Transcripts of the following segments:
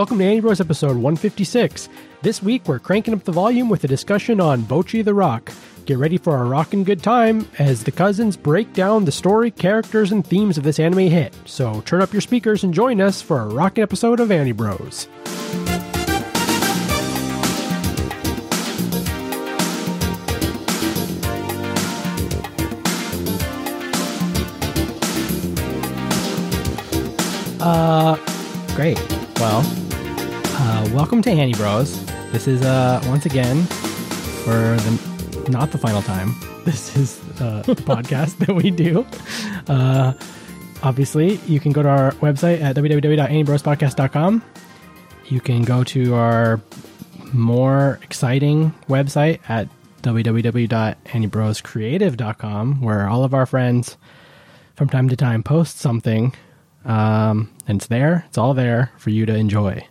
Welcome to Anibros episode 156. This week we're cranking up the volume with a discussion on Bocchi the Rock. Get ready for a rockin' good time as the cousins break down the story, characters, and themes of this anime hit. So turn up your speakers and join us for a rockin' episode of Anibros. Uh, great. Well, uh, welcome to Anibros. This is uh once again for the not the final time. This is uh, the podcast that we do. Uh, obviously, you can go to our website at www.anniebrospodcast.com. You can go to our more exciting website at www.anniebroscreative.com, where all of our friends from time to time post something um, and it's there. It's all there for you to enjoy.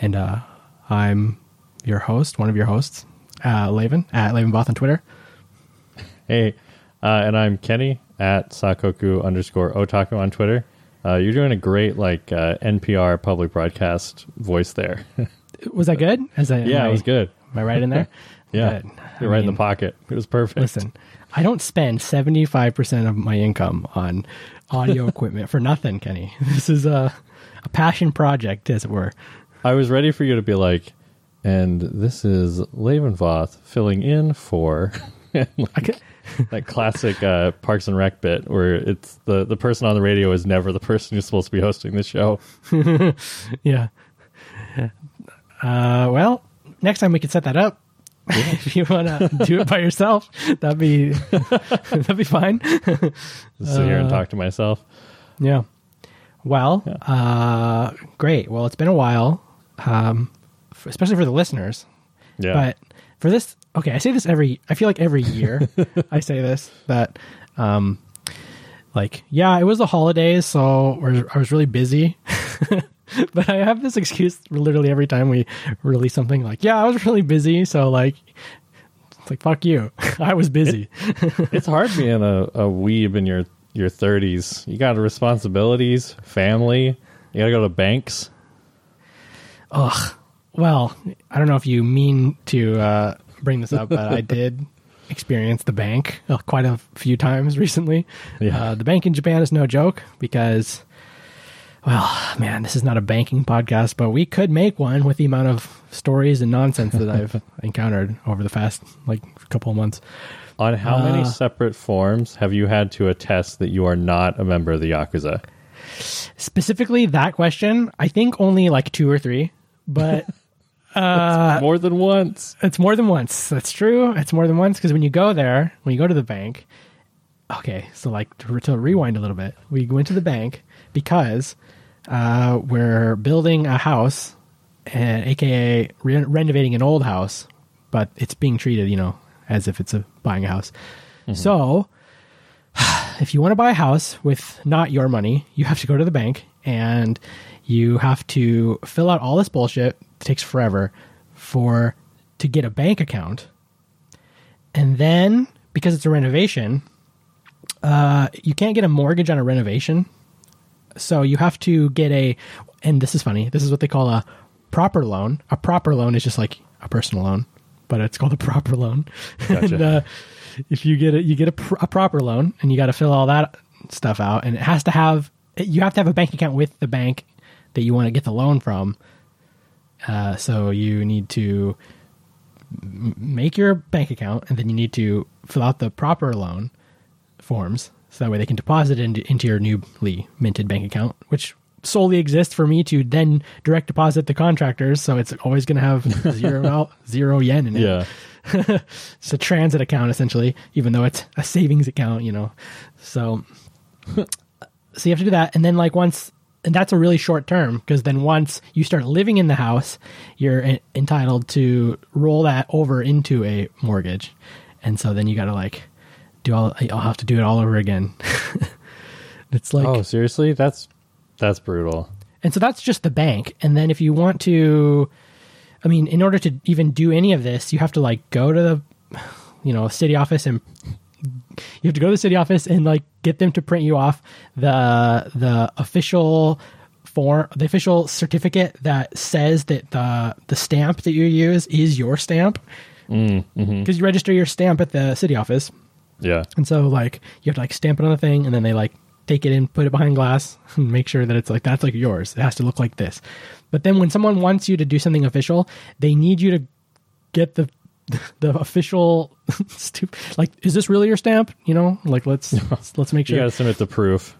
And uh, I'm your host, one of your hosts, uh, Laven at LavenVoth on Twitter. Hey, uh, and I'm Kenny at Sakoku underscore Otaku on Twitter. Uh, you're doing a great like uh, NPR public broadcast voice there. Was that good? As I, yeah, am it was good. Am I right in there? Yeah, Good. you're I right in the pocket. It was perfect. Listen, I don't spend 75% of my income on audio equipment for nothing, Kenny. This is a, a passion project, as it were. I was ready for you to be like, and this is Lavenvoth filling in for could, that classic uh, Parks and Rec bit where it's the the person on the radio is never the person who's supposed to be hosting the show. yeah. Uh, well, next time we can set that up. if you want to do it by yourself, that'd be that'd be fine. Just sit here and Uh, talk to myself. Yeah. Well, uh, great. Well, it's been a while, um, f- especially for the listeners. Yeah, But for this, okay, I say this every. I feel like every year I say this that, um, like, yeah, it was the holidays, so I was really busy. but I have this excuse literally every time we release something. Like, yeah, I was really busy, so like, it's like fuck you. I was busy. it's hard being a, a weeb in your your 30s. You got responsibilities, family. You got to go to banks. Ugh. Well, I don't know if you mean to uh, bring this up, but I did experience the bank uh, quite a few times recently. Yeah. Uh, the bank in Japan is no joke because, well, man, this is not a banking podcast, but we could make one with the amount of stories and nonsense that I've encountered over the past like couple of months. On how many Uh. separate forms have you had to attest that you are not a member of the Yakuza? Specifically, that question, I think only like two or three, but. More than once. It's more than once. That's true. It's more than once because when you go there, when you go to the bank, okay, so like to, to rewind a little bit, we went to the bank because uh, we're building a house, and AKA re- renovating an old house, but it's being treated, you know, as if it's a buying a house. So, if you want to buy a house with not your money, you have to go to the bank and you have to fill out all this bullshit. It takes forever for to get a bank account. And then because it's a renovation, uh, you can't get a mortgage on a renovation. So you have to get a and this is funny. This is what they call a proper loan. A proper loan is just like a personal loan, but it's called a proper loan. Gotcha. and uh, if you get it, you get a, pr- a proper loan, and you got to fill all that stuff out, and it has to have you have to have a bank account with the bank that you want to get the loan from. Uh, so you need to make your bank account, and then you need to fill out the proper loan forms, so that way they can deposit it into, into your newly minted bank account, which solely exists for me to then direct deposit the contractors. So it's always going to have zero out, zero yen in it Yeah. it's a transit account essentially, even though it's a savings account, you know. So, so you have to do that, and then like once, and that's a really short term because then once you start living in the house, you're en- entitled to roll that over into a mortgage, and so then you got to like do all. I'll have to do it all over again. it's like oh, seriously? That's that's brutal. and so that's just the bank. And then if you want to, I mean, in order to even do any of this, you have to like go to the, you know, city office and you have to go to the city office and like get them to print you off the the official form, the official certificate that says that the the stamp that you use is your stamp. Mm, Because mhm. you register your stamp at the city office, Yeah. and so like you have to like stamp it on the thing, and then they like take it in, put it behind glass, and make sure that it's like that's like yours. It has to look like this. But then when someone wants you to do something official, they need you to get the the official stup- like is this really your stamp? You know, like let's let's make sure You got to submit the proof.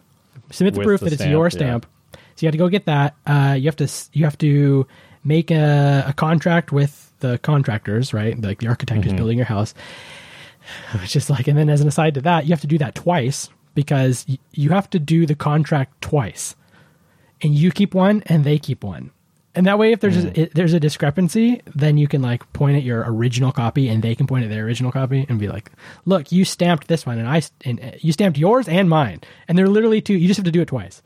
submit the proof the that it's stamp, your yeah. stamp. So you have to go get that. Uh, you have to you have to make a, a contract with the contractors, right? Like the architect Mm-hmm. who's building your house. It's just like, and then as an aside to that, you have to do that twice because y- you have to do the contract twice, and you keep one and they keep one. And that way, if there's Mm. a, if there's a discrepancy, then you can like point at your original copy, and they can point at their original copy, and be like, "Look, you stamped this one, and I and uh, you stamped yours and mine, and they're literally two. You just have to do it twice."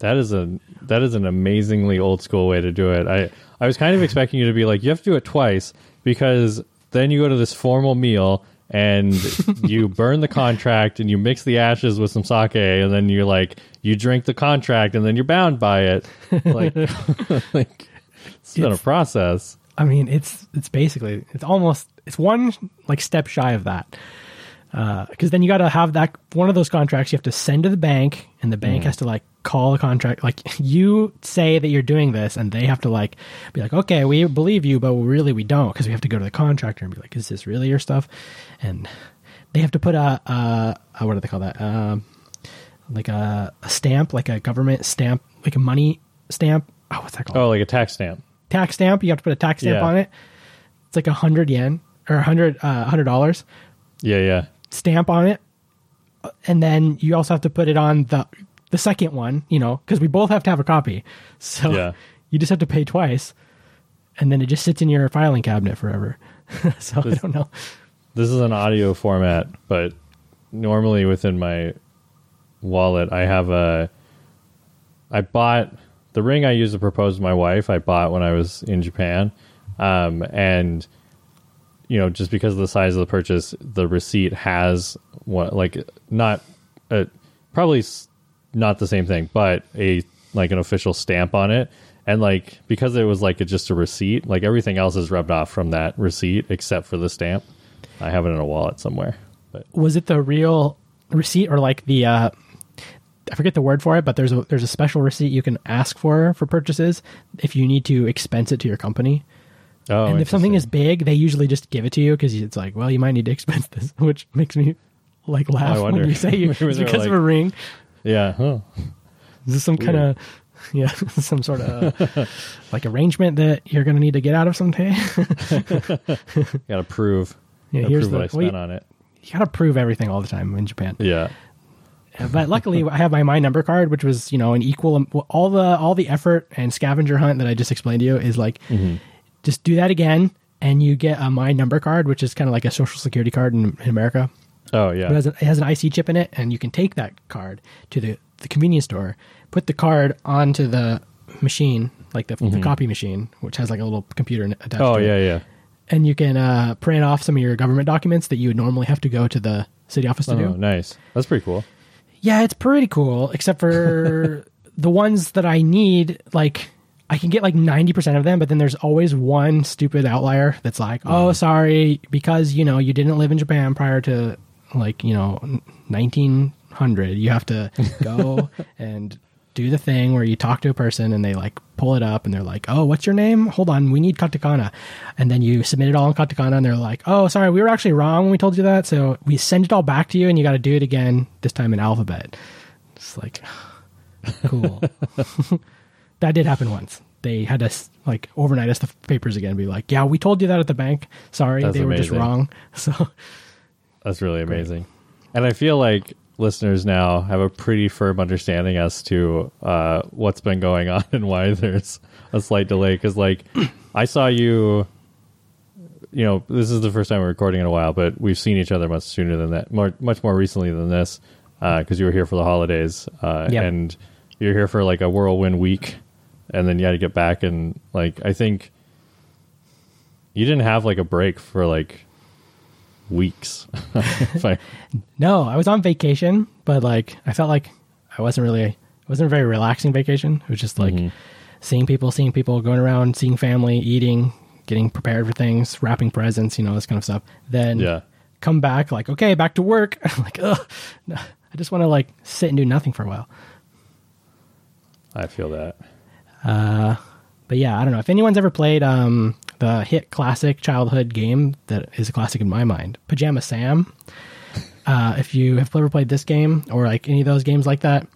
That is a that is an amazingly old school way to do it. I I was kind of expecting you to be like you have to do it twice because then you go to this formal meal and you burn the contract and you mix the ashes with some sake and then you're like you drink the contract and then you're bound by it. Like like it's been a process. I mean, it's it's basically it's almost it's one like step shy of that. Because then you got to have that one of those contracts you have to send to the bank, and the bank has to like call the contract. Like you say that you're doing this, and they have to like be like, okay, we believe you, but really we don't, because we have to go to the contractor and be like, is this really your stuff? And they have to put a, a, a what do they call that? Um, like a, a stamp, like a government stamp, like a money stamp. Oh, what's that called? Oh, like a tax stamp. tax stamp. You have to put a tax stamp Yeah. on it. It's like a hundred yen or a hundred uh, hundred dollars Yeah, yeah. stamp on it, and then you also have to put it on the the second one. You know, because we both have to have a copy. So Yeah. you just have to pay twice, and then it just sits in your filing cabinet forever. so I don't know. This is an audio format, but normally within my wallet, I have a. I bought the ring I used to propose to my wife. I bought when I was in Japan, um, and you know, just because of the size of the purchase, the receipt has what like not a, probably not the same thing, but a like an official stamp on it. And like because it was like a, just a receipt, like everything else is rubbed off from that receipt except for the stamp. I have it in a wallet somewhere. But Was it the real receipt or like the? uh I forget the word for it, but there's a there's a special receipt you can ask for for purchases if you need to expense it to your company. oh, and if something is big, they usually just give it to you because it's like, well, you might need to expense this, which makes me like oh, laugh when you say you, Maybe it's they're because of a ring. yeah, huh. Is this some kind of yeah, some sort of like arrangement that you're going to need to get out of someday? got to prove. yeah, gotta here's prove the what I well, spent you, on it. you got to prove everything all the time in Japan. Yeah, But luckily, I have my my number card, which was you know an equal all the all the effort and scavenger hunt that I just explained to you is like Mm-hmm. just do that again, and you get a my number card, which is kind of like a social security card in, in America. Oh It yeah. has, a, it has an IC chip in it, and you can take that card to the, the convenience store, put the card onto the machine, like the, the copy machine, which has like a little computer attached Mm-hmm. Oh to it. yeah, yeah. And you can uh, print off some of your government documents that you would normally have to go to the city office to Oh, do. nice. That's pretty cool. Yeah, it's pretty cool, except for the ones that I need, like. I can get like 90% of them, but then there's always one stupid outlier that's like, oh, sorry, because, you know, you didn't live in Japan prior to like, you know, 1900. You have to go and do the thing where you talk to a person and they like pull it up and they're like, oh, what's your name? Hold on, we need katakana. And then you submit it all in katakana and they're like, oh, sorry, we were actually wrong when we told you that. So we send it all back to you and you got to do it again, this time in alphabet. It's like, cool. that did happen once. They had us like overnight us the papers again and be like, yeah, we told you that at the bank. Sorry, That's they were just wrong. So That's really amazing. And I feel like listeners now have a pretty firm understanding as to uh, what's been going on and why there's a slight delay. Because, like, I saw you, you know, this is the first time we're recording in a while, but we've seen each other much sooner than that, more, much more recently than this, because you were here for the holidays. Uh, Yep. And you're here for like a whirlwind week, and then you had to get back. And, like, I think you didn't have like a break for like weeks. I- no, I was on vacation, but like I felt like I wasn't really It wasn't a very relaxing vacation. It was just like Mm-hmm. seeing people, seeing people, going around, seeing family, eating, getting prepared for things, wrapping presents, you know, this kind of stuff. Then Yeah. come back like, okay, back to work. I'm like, ugh, no, I just want to like sit and do nothing for a while. I feel that. But yeah, I don't know if anyone's ever played um, the hit classic childhood game that is a classic in my mind, Pajama Sam. Uh, if you have ever played this game or like any of those games like that,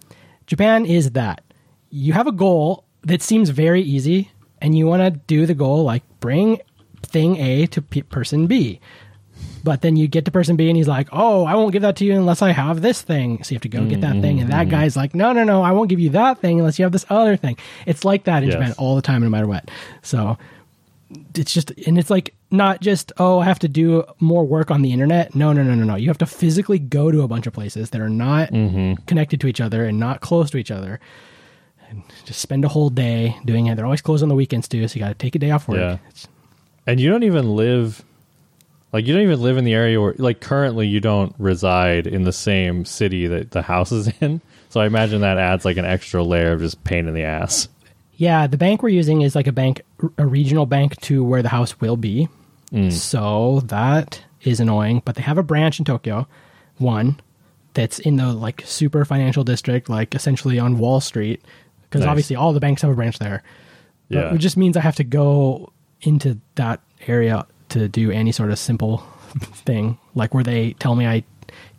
Japan is that. You have a goal that seems very easy, and you want to do the goal like bring thing A to p- person B. But then you get to person B and he's like, "Oh, I won't give that to you unless I have this thing." So you have to go get that thing, and that guy's like, "No, no, no, I won't give you that thing unless you have this other thing." It's like that in Yes. Japan all the time, no matter what. So it's just, and it's like not just, "Oh, I have to do more work on the internet." No, no, no, no, no. You have to physically go to a bunch of places that are not mm-hmm. connected to each other and not close to each other. And just spend a whole day doing it. They're always closed on the weekends too, so you got to take a day off work. Yeah. It's- And you don't even live like you don't even live in the area where like currently you don't reside in the same city that the house is in. So I imagine that adds like an extra layer of just pain in the ass. Yeah, the bank we're using is like a bank, a regional bank to where the house will be. Mm. So that is annoying. But they have a branch in Tokyo, one that's in the like super financial district, like essentially on Wall Street, because Nice. obviously all the banks have a branch there. But Yeah. it just means I have to go into that area to do any sort of simple thing, like where they tell me I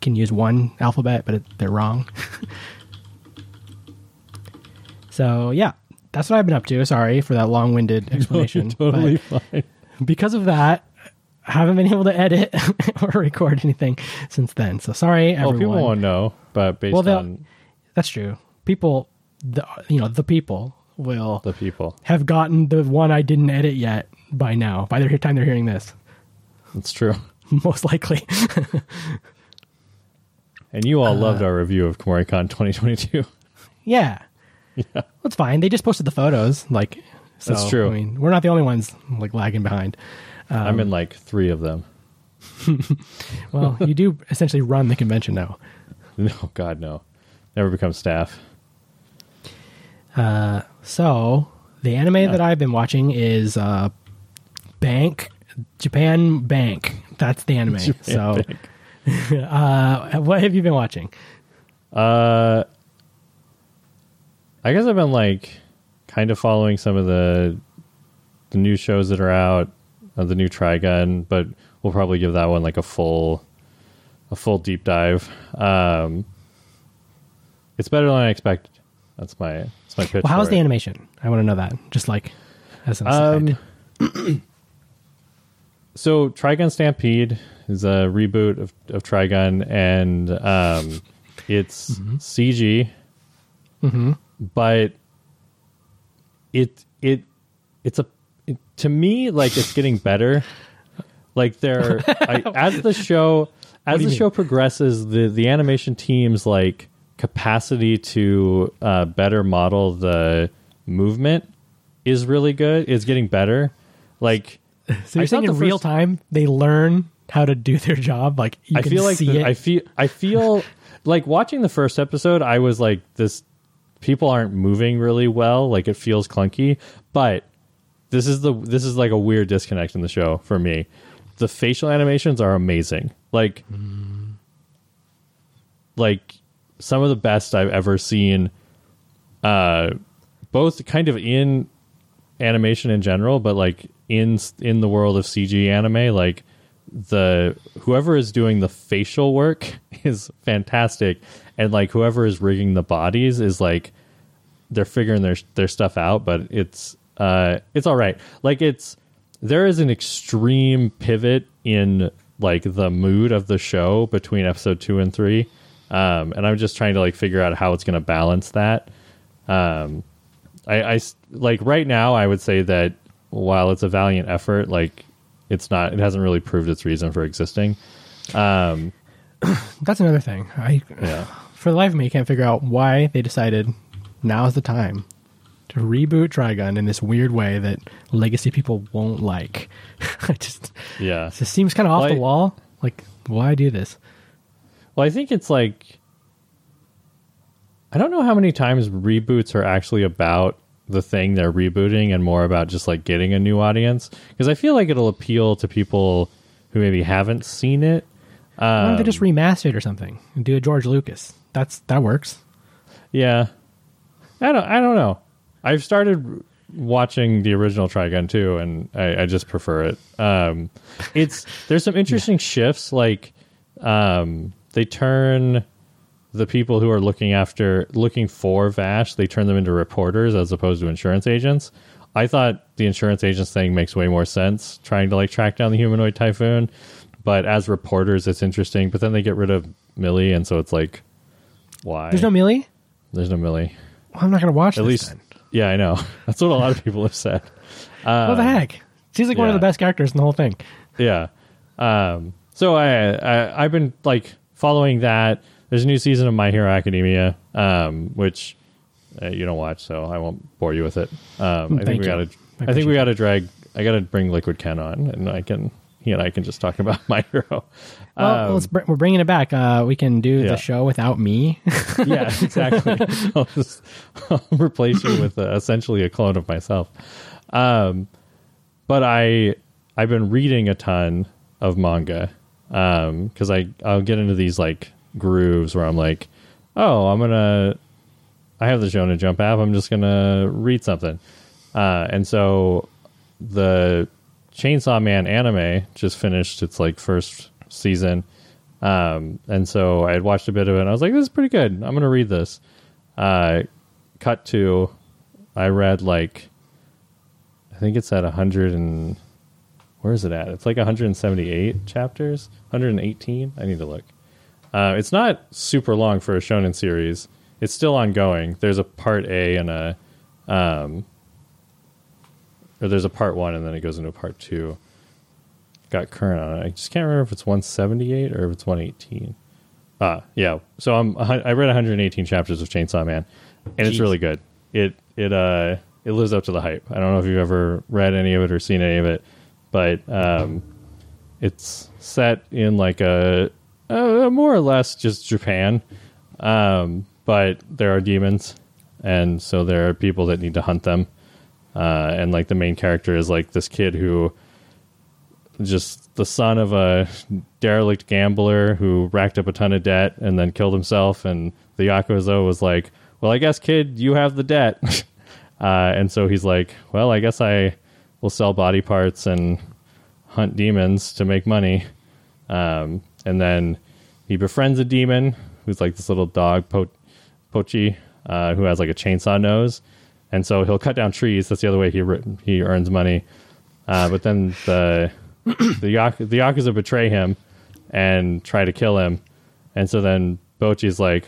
can use one alphabet, but it, they're wrong. so yeah, that's what I've been up to. Sorry for that long-winded explanation. totally fine. because of that, I haven't been able to edit or record anything since then. So sorry, everyone. Well, people won't know, but based Well, on That's true. People, the you know the people will the people. have gotten the one I didn't edit yet by now. By the time they're hearing this, that's true. most likely. And you Uh, all loved our review of KomoriCon 2022. yeah. Yeah, that's fine. They just posted the photos. Like, so, That's true. I mean, we're not the only ones like lagging behind. I'm Um, in like three of them. Well, you do essentially run the convention now. No, God, no. Never become staff. So the anime that I've been watching is uh, Bank Japan Bank. That's the anime. so, uh, what have you been watching? Uh, I guess I've been like kind of following some of the the new shows that are out, uh, the new Trigun, but we'll probably give that one like a full a full deep dive. Um, it's better than I expected. That's my that's my pitch. Well, how's the it. animation? I want to know that. Just like as an aside. Um, so Trigun Stampede is a reboot of, of Trigun, and um, it's CG, but it it it's a it, to me like it's getting better. Like there, I, as the show as the you show progresses, the the animation team's like capacity to uh, better model the movement is really good. Is getting better. Like so you're I saying in the real first- time they learn how to do their job? Like you I can feel like see the. I feel I feel like watching the first episode. I was like, this people aren't moving really well. Like it feels clunky, but this is the this is like a weird disconnect in the show for me. The facial animations are amazing. Like like some of the best I've ever seen. Uh, both kind of in animation in general, but like in in the world of CG anime, like the whoever is doing the facial work is fantastic, and like whoever is rigging the bodies is like they're figuring their their stuff out, but it's uh it's all right. Like it's there is an extreme pivot in like the mood of the show between episode two and three, um, and I'm just trying to like figure out how it's going to balance that. Um, I like right now. I would say that while it's a valiant effort, like it's not. It hasn't really proved its reason for existing. Um, That's another thing. I yeah, for the life of me I can't figure out why they decided now's the time to reboot Trigun in this weird way that legacy people won't like. I just yeah. it just seems kind of off Well, the I- wall. Like why do this? Well, I think it's like I don't know how many times reboots are actually about the thing they're rebooting and more about just like getting a new audience because I feel like it'll appeal to people who maybe haven't seen it. Why don't they um, just remaster it or something and do a George Lucas? That's that works. Yeah, I don't. I don't know. I've started watching the original Trigun too, and I, I just prefer it. Um, it's there's some interesting shifts. Like um, they turn the people who are looking after looking for Vash, they turn them into reporters as opposed to insurance agents. I thought the insurance agents thing makes way more sense, trying to like track down the humanoid typhoon. But as reporters, it's interesting. But then they get rid of Millie, and so it's like, why? There's no Millie. There's no Millie. Well, I'm not going to watch At this least, then. yeah, I know. That's what a lot of people have said. what the heck? She's like one of the best characters in the whole thing. Yeah. Um, so I, I I've been like following that. There's a new season of My Hero Academia, um, which uh, you don't watch, so I won't bore you with it. Um, I Thank think we got to. I I think we got to drag. I got to bring Liquid Ken on, and I can. He and I can just talk about My Hero. Well, Um, let's br- we're bringing it back. Uh, we can do yeah. the show without me. yeah, exactly. I'll just I'll replace you with uh, essentially a clone of myself. Um, but I I've been reading a ton of manga because I I'll get into these like grooves where I'm like, oh, I'm gonna I have the Shonen Jump app. I'm just gonna read something, uh, and so the Chainsaw Man anime just finished its like first season. Um, and so I had watched a bit of it and I was like, this is pretty good. I'm going to read this. Uh, cut to, I read like, I think it's at 100 and, where is it at? It's like 178 chapters, 118. I need to look. Uh, it's not super long for a shonen series. It's still ongoing. There's a part A and a, um, or there's a part one and then it goes into part two got current on it. I just can't remember if it's 178 or if it's 118. Ah, yeah. So I'm I read 118 chapters of Chainsaw Man, and it's really good. It it uh it lives up to the hype. I don't know if you've ever read any of it or seen any of it, but um, it's set in like a, a more or less just Japan, um, but there are demons, and so there are people that need to hunt them. Uh, and like the main character is like this kid who just the son of a derelict gambler who racked up a ton of debt and then killed himself. And the Yakuza was like, Well, I guess, kid, you have the debt. uh, and so he's like, Well, I guess I will sell body parts and hunt demons to make money. Um, and then he befriends a demon who's like this little dog, po- Pochi, uh, who has like a chainsaw nose. And so he'll cut down trees. That's the other way he, ri- he earns money. Uh, but then the the, Yak- the Yakuza betray him and try to kill him. And so then Bochi's like,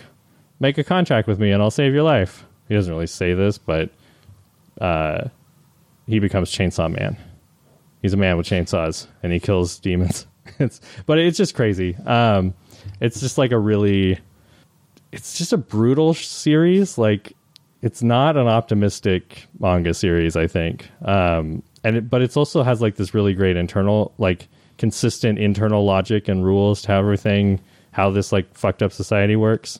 make a contract with me and I'll save your life. He doesn't really say this, but uh, he becomes Chainsaw Man. He's a man with chainsaws and he kills demons. it's, but it's just crazy. Um, it's just like a really, it's just a brutal series. Like, it's not an optimistic manga series, I think. Um, and it, but it's also has like this really great internal, like consistent internal logic and rules to how everything, how this like fucked up society works.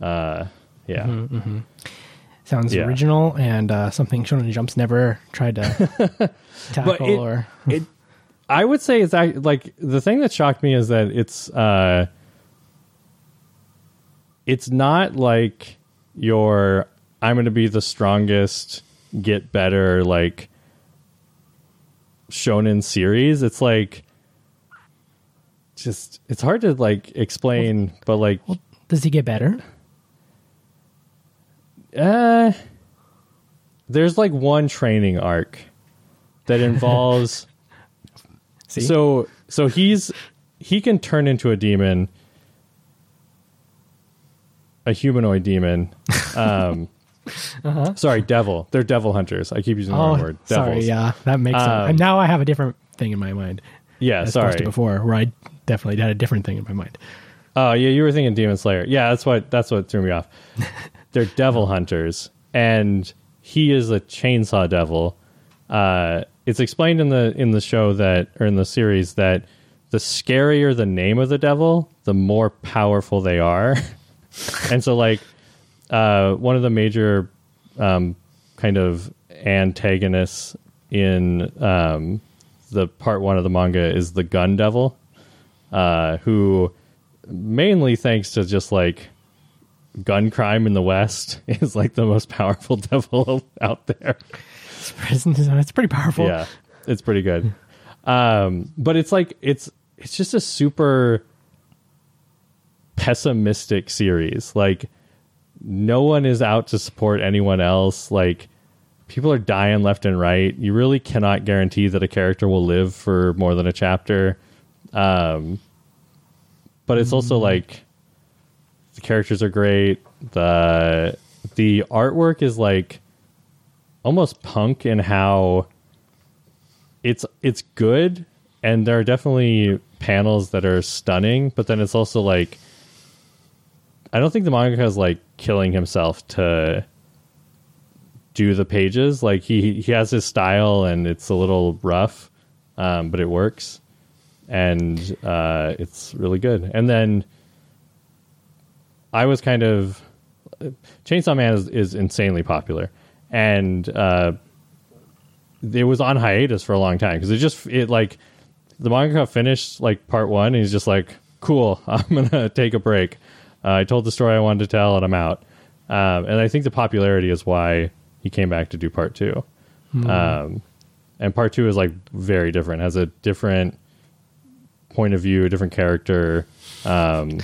Uh, yeah, Sounds Yeah. original and uh, something Shonen Jump's never tried to tackle it- or. it i would say it's act- like the thing that shocked me is that it's uh it's not like your i'm gonna be the strongest get better like shonen series it's like just it's hard to like explain but like Does he get better? uh there's like one training arc that involves See? So so he's he can turn into a demon, a humanoid demon. Um, Sorry, devil. They're devil hunters. I keep using the wrong oh, word. sorry. Yeah, that makes sense. Um, And now I have a different thing in my mind. Yeah. As Sorry. before, where I definitely had a different thing in my mind. Oh yeah, you were thinking Demon Slayer. Yeah, that's what that's what threw me off. They're devil hunters, and he is a chainsaw devil. Uh, it's explained in the in the show that or in the series that the scarier the name of the devil, the more powerful they are. and so like uh, one of the major um, kind of antagonists in um, the part one of the manga is the Gun Devil, uh, who mainly thanks to just like gun crime in the West is like the most powerful devil out there. It's, it's pretty powerful. Yeah, it's pretty good. Um, but it's like it's it's just a super pessimistic series. Like no one is out to support anyone else. Like people are dying left and right. You really cannot guarantee that a character will live for more than a chapter. Um, but it's also like the characters are great. The the artwork is like almost punk in how it's it's good and there are definitely panels that are stunning, but then it's also like I don't think the mangaka is like killing himself to do the pages. Like he he has his style and it's a little rough, um, but it works, and uh, it's really good. And then I was kind of Chainsaw Man is, is insanely popular, and uh, it was on hiatus for a long time because it just it like the manga finished like part one, and he's just like, "Cool, I'm gonna take a break." Uh, I told the story I wanted to tell, and I'm out. Um, and I think the popularity is why he came back to do part 2 um, and part two is like very different, has a different point of view, a different character. Um,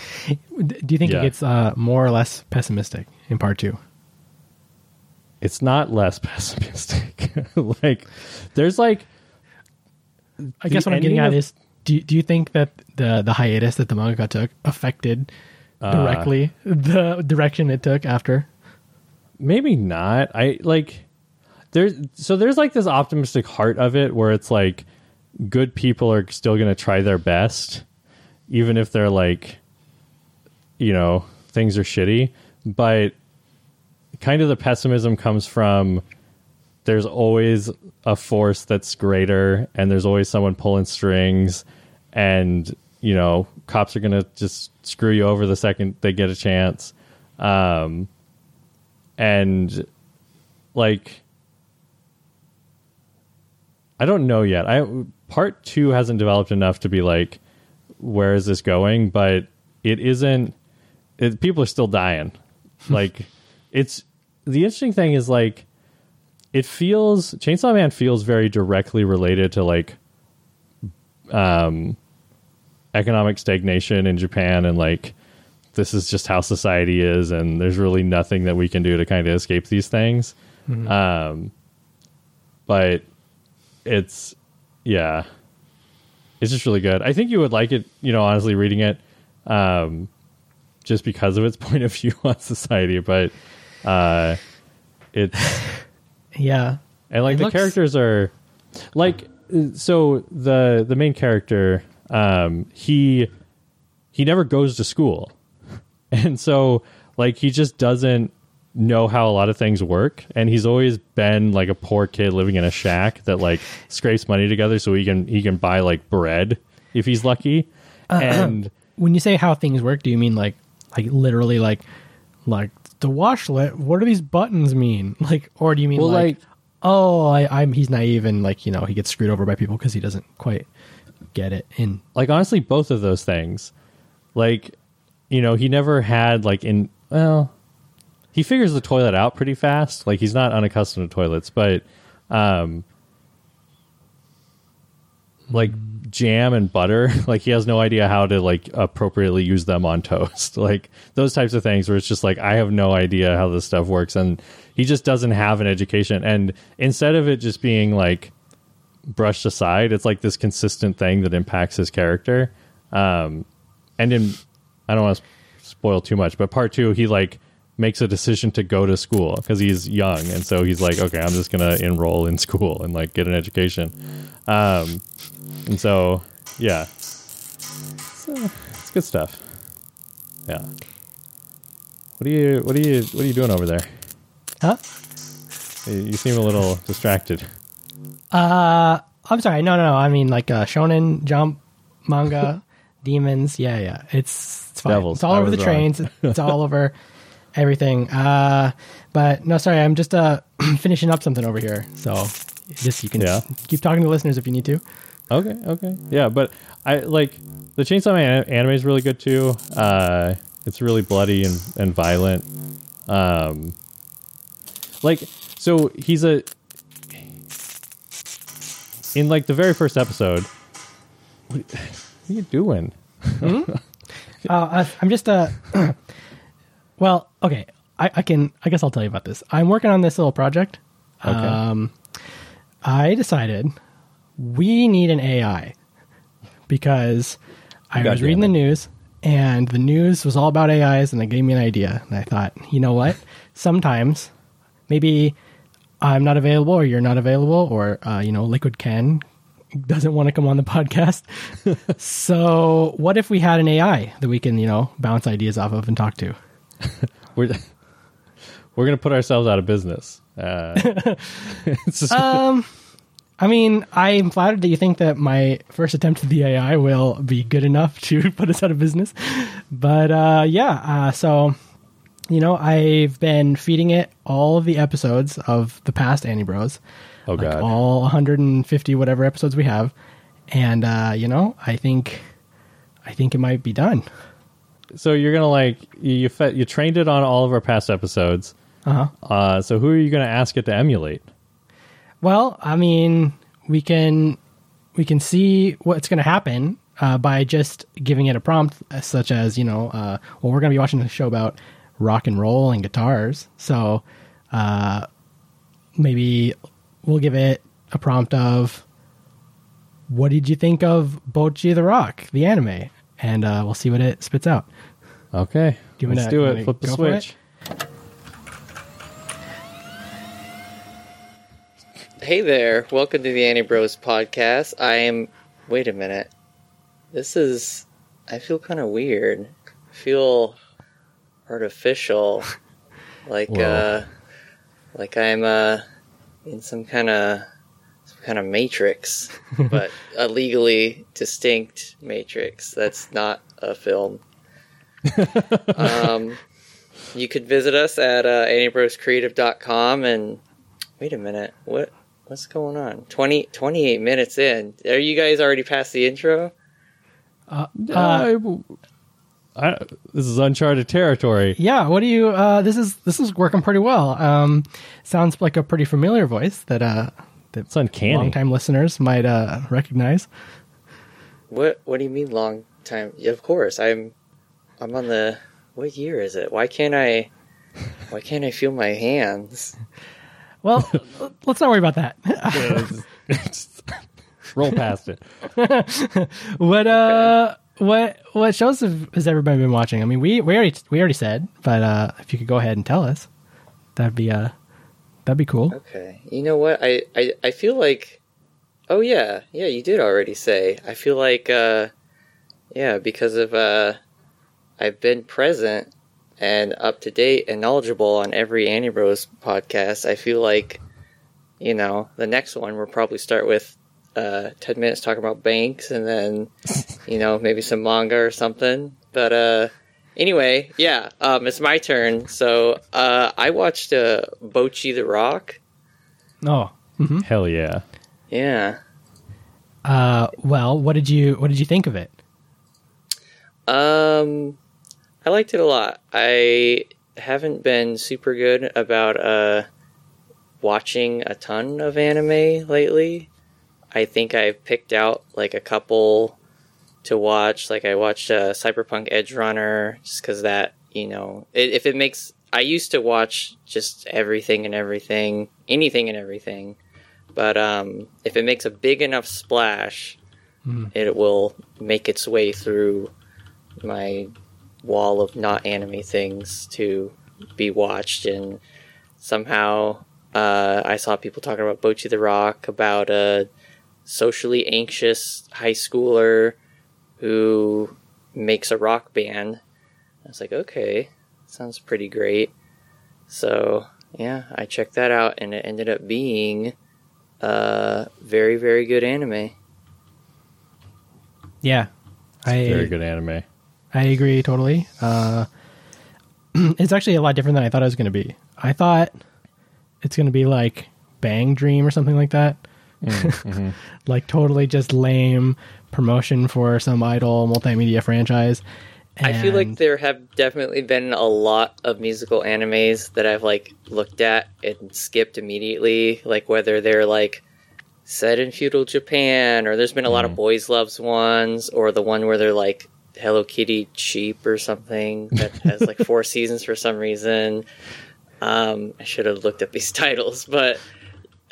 Do you think Yeah. it gets uh, more or less pessimistic in part two? it's not less pessimistic. like, there's like I guess what I'm getting at of- is do, do you think that the the hiatus that the manga took affected Uh. directly the direction it took after? maybe not i like there's so there's like this optimistic heart of it where it's like good people are still going to try their best even if they're like you know things are shitty but kind of the pessimism comes from there's always a force that's greater and there's always someone pulling strings and you know cops are going to just screw you over the second they get a chance um and like I don't know yet. I part 2 hasn't developed enough to be like where is this going, but it isn't it, people are still dying. like it's the interesting thing is like it feels Chainsaw Man feels very directly related to like um economic stagnation in Japan and like this is just how society is and there's really nothing that we can do to kind of escape these things. Um but it's yeah. It's just really good. I think you would like it, you know, honestly reading it um just because of its point of view on society, but uh it's Yeah, and like It the looks- characters are like uh, so the the main character um he he never goes to school and so like he just doesn't know how a lot of things work and he's always been like a poor kid living in a shack that like scrapes money together so he can he can buy like bread if he's lucky and when you say how things work, do you mean like like literally like like the washlet? What do these buttons mean? Like, or do you mean well like, like oh, I, I'm he's naive and like you know he gets screwed over by people because he doesn't quite get it. In like honestly both of those things like you know he never had like in well he figures the toilet out pretty fast. Like he's not unaccustomed to toilets but um like jam and butter like he has no idea how to like appropriately use them on toast. Like those types of things where it's just like i have no idea how this stuff works. And he just doesn't have an education. And instead of it just being like brushed aside. It's like this consistent thing that impacts his character. Um, and in, I don't want to spoil too much, but part two, he like makes a decision to go to school because he's young, and so he's like, okay, I'm just gonna enroll in school and like get an education. Um, and so, yeah, so, it's good stuff. Yeah. What are you? What are you? What are you doing over there? huh? You you seem a little distracted. Uh, I'm sorry. No, no, no. I mean like uh, shonen jump manga, demons. Yeah, yeah. It's it's fine. Devils. It's all I over the wrong. trains. It's all over. everything. Uh, but no, sorry, I'm just uh finishing up something over here. So just you can Yeah. keep talking to listeners if you need to. Okay, okay, yeah, but I like the Chainsaw Man anime is really good too. Uh, it's really bloody and, and violent. Um, like so he's a in like the very first episode. What, what are you doing? Uh, I, I'm just uh, well, okay. I, I can. I guess I'll tell you about this. I'm working on this little project. Okay. Um, I decided we need an AI because I was Goddamn reading the news and the news was all about AIs and they gave me an idea and I thought, you know what? Sometimes maybe I'm not available or you're not available or uh, you know Liquid Ken doesn't want to come on the podcast. so what if we had an AI that we can you know bounce ideas off of and talk to? We're we're gonna put ourselves out of business. Uh, Um, I mean, I'm flattered that you think that my first attempt at the AI will be good enough to put us out of business. But uh, yeah, uh, so you know, I've been feeding it all of the episodes of the past Anibros. oh like god, all 150 whatever episodes we have, and uh, you know, I think, I think it might be done. so you're gonna like you you, fe- you trained it on all of our past episodes. Uh huh. Uh, so who are you gonna ask it to emulate? Well, I mean, we can we can see what's going to happen uh, by just giving it a prompt, uh, such as you know, uh, well, we're going to be watching a show about rock and roll and guitars, so uh, maybe we'll give it a prompt of what did you think of Bocchi the Rock, the anime, and uh, we'll see what it spits out. Okay, Do you wanna- let's do it. Flip the go for it? switch. Hey there, welcome to the Anibros podcast. I am. Wait a minute. This is. I feel kind of weird. I feel artificial. Like, Whoa. uh. Like I'm, uh. In some kind of. Some kind of matrix. but a legally distinct matrix. That's not a film. um. You could visit us at uh, anniebroscreative.com and wait a minute. What what's going on? 20, 28 minutes in. Are you guys already past the intro? Uh, I, I, this is uncharted territory. Yeah, what do you uh this is this is working pretty well. Um sounds like a pretty familiar voice that uh that It's uncanny. longtime listeners might uh recognize. What what do you mean long time? Yeah, of course. I'm I'm on the what year is it? Why can't I why can't I feel my hands? Well, let's not worry about that. Just roll past it. what uh what what shows have, has everybody been watching? I mean, we we already we already said, but uh if you could go ahead and tell us, that'd be uh that'd be cool. Okay. You know what? I, I, I feel like Oh yeah, yeah, you did already say. I feel like uh yeah, because of uh I've been present and up to date and knowledgeable on every Anibros podcast, I feel like you know, the next one we'll probably start with uh 10 minutes talking about banks and then you know, maybe some manga or something. But uh anyway, yeah, um it's my turn. So uh I watched uh Bocchi the Rock. Oh. hmm Hell yeah. Yeah. Uh well, what did you what did you think of it? Um, I liked it a lot. I haven't been super good about uh watching a ton of anime lately. I think I've picked out like a couple to watch. Like I watched uh, Cyberpunk Edgerunner just because that you know it, if it makes. I used to watch just everything and everything, anything and everything, but um, if it makes a big enough splash, it will make its way through my wall of not anime things to be watched and somehow uh, I saw people talking about Bocchi the Rock about a socially anxious high schooler who makes a rock band. I was like, okay, sounds pretty great. So yeah, I checked that out and it ended up being a very very good anime. Yeah. I Very good anime. I agree totally. Uh, it's actually a lot different than I thought it was going to be. I thought it's going to be like Bang Dream or something like that. like totally just lame promotion for some idol multimedia franchise. I feel like there have definitely been a lot of musical animes that I've like looked at and skipped immediately, like whether they're like set in feudal Japan or there's been a lot of boys loves ones or the one where they're like Hello Kitty cheap or something that has like four seasons for some reason. Um, I should have looked up these titles, but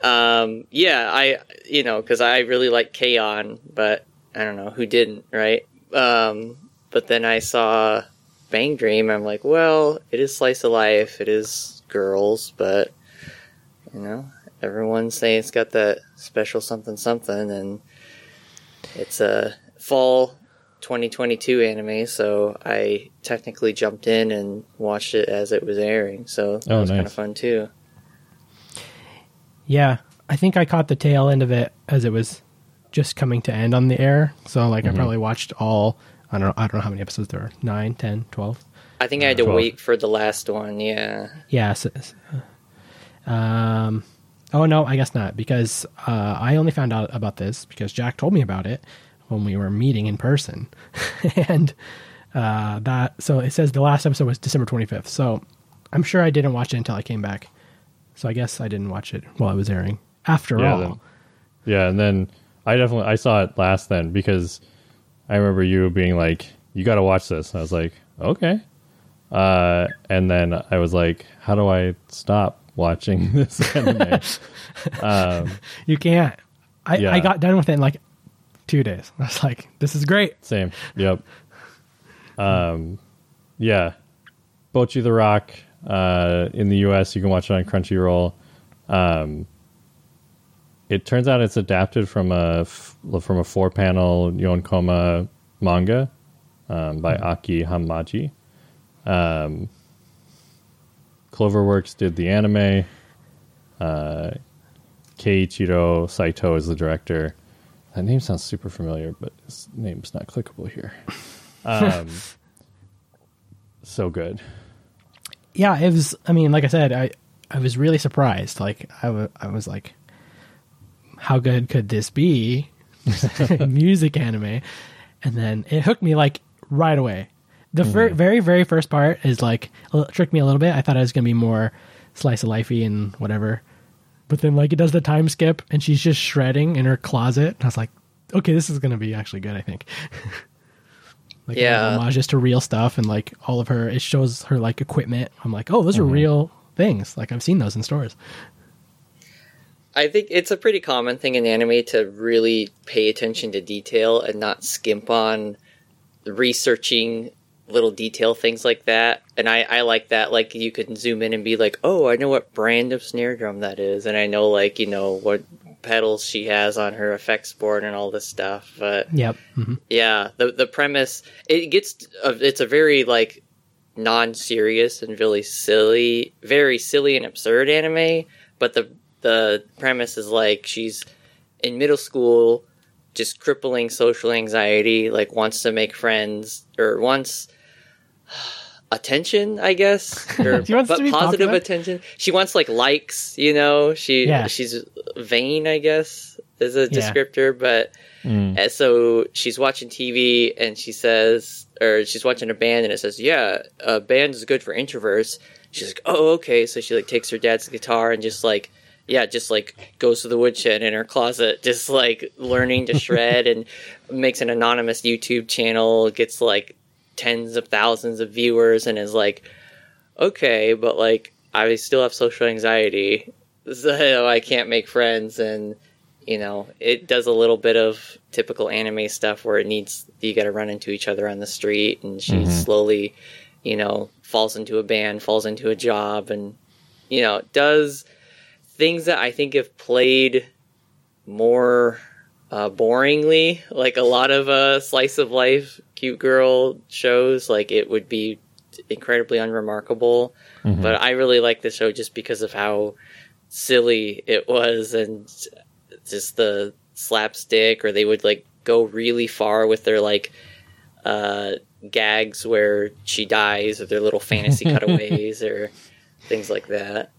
um, yeah, I you know because I really like K-On, but I don't know who didn't, right? Um, but then I saw BanG Dream. I'm like, well, it is slice of life. It is girls, but you know, everyone's saying it's got that special something something, and it's a fall 2022 anime. So I technically jumped in and watched it as it was airing. So that Oh, was kind of fun too. Yeah, I think I caught the tail end of it as it was just coming to end on the air. So like I probably watched all I don't know I don't know how many episodes there are. 9, 10, 12. I think I had to 12. wait for the last one. Yeah. Yeah. s- s- um oh no, I guess not because uh, I only found out about this because Jack told me about it when we were meeting in person. and uh, that so it says the last episode was December 25th. So I'm sure I didn't watch it until I came back. So I guess I didn't watch it while it was airing. After Yeah, all. then- Yeah, and then I definitely I saw it last then because I remember you being like, "You got to watch this." I was like, "Okay," uh, and then I was like, "How do I stop watching this anime?" um, You can't. I, Yeah. I got done with it in like two days. I was like, this is great. same. Yep. Um, yeah, Bocchi the Rock. Uh, in the U.S., you can watch it on Crunchyroll. Um, it turns out it's adapted from a f- from a four panel Yonkoma manga um, by Aki Hamaji. Um, Cloverworks did the anime. Uh, Keiichiro Saito is the director. That name sounds super familiar, but his name's not clickable here. Um, so good. Yeah, it was. I mean, like I said, I I was really surprised. Like I was like, how good could this be? Music anime, and then it hooked me like right away. The fir- mm-hmm. very very first part is like tricked me a little bit. I thought it was gonna be more slice of lifey and whatever, but then like it does the time skip and she's just shredding in her closet. And I was like, okay, this is gonna be actually good. I think. like a lot of Yeah. homages to real stuff and like all of her. It shows her like equipment. I'm like, oh, those are mm-hmm. real things. Like I've seen those in stores. I think it's a pretty common thing in anime to really pay attention to detail and not skimp on researching little detail things like that. And I, I like that. Like you can zoom in and be like, oh, I know what brand of snare drum that is, and I know like you know what pedals she has on her effects board and all this stuff. But Yep. hmm yeah, the the premise it gets uh, it's a very like non-serious and really silly, very silly and absurd anime, but the the premise is like she's in middle school just crippling social anxiety, like wants to make friends or wants attention, I guess, or She wants but to be positive popular? attention. She wants like likes, you know. She Yeah. she's vain, I guess, is a Yeah. descriptor, but Mm. and so she's watching TV and she says, or she's watching a band and it says, yeah, a band is good for introverts. She's like, oh, okay. So she like takes her dad's guitar and just like, yeah, just like goes to the woodshed in her closet, just like learning to shred and makes an anonymous YouTube channel, gets like tens of thousands of viewers and is like, okay, but like I still have social anxiety, so I can't make friends. And you know, it does a little bit of typical anime stuff where it needs you got to run into each other on the street, and she mm-hmm. slowly, you know, falls into a band, falls into a job, and you know, does things that I think have played more uh, boringly, like a lot of uh, slice of life cute girl shows. Like it would be incredibly unremarkable, but I really like the show just because of how silly it was and just the slapstick or they would like go really far with their like uh gags where she dies or their little fantasy cutaways or things like that.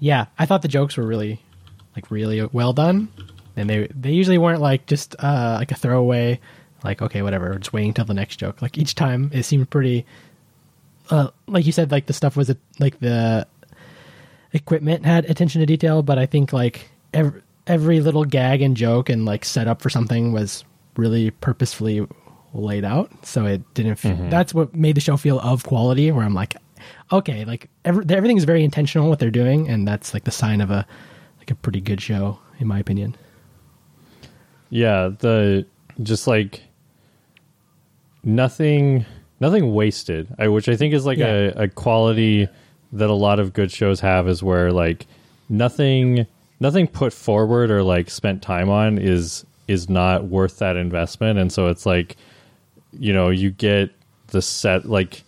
Yeah, I thought the jokes were really, like, really well done, and they they usually weren't like just uh, like a throwaway, like okay, whatever, just waiting till the next joke. Like each time, it seemed pretty. Uh, like you said, like the stuff was like the equipment had attention to detail, but I think like every every little gag and joke and like setup for something was really purposefully laid out. So it didn't. Feel, That's what made the show feel of quality. Where I'm like, okay, like every, everything is very intentional what they're doing, and that's like the sign of a like a pretty good show, in my opinion. Yeah, the just like nothing nothing wasted. I, which I think is like Yeah. a, a quality that a lot of good shows have is where like nothing nothing put forward or like spent time on is is not worth that investment and so it's like you know you get the set like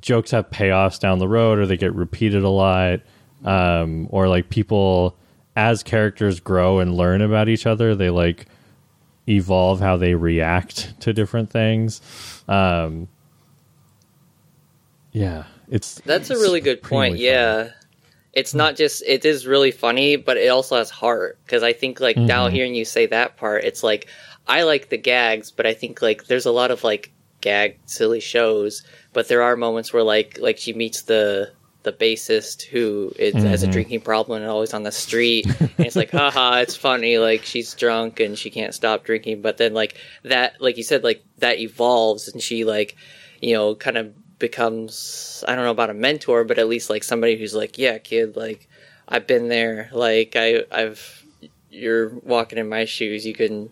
jokes have payoffs down the road or they get repeated a lot um, or like people as characters grow and learn about each other they like evolve how they react to different things um, yeah it's That's a really good point. Yeah. It's not just it is really funny, but it also has heart because I think like now hearing you say that part, it's like I like the gags, but I think like there's a lot of like gag silly shows, but there are moments where like like she meets the the bassist who is, has a mm-hmm. drinking problem and always on the street and it's like haha it's funny like she's drunk and she can't stop drinking but then like that like you said like that evolves and she like you know kind of becomes I don't know about a mentor, but at least like somebody who's like, yeah, kid, like I've been there. Like I I've you're walking in my shoes. You can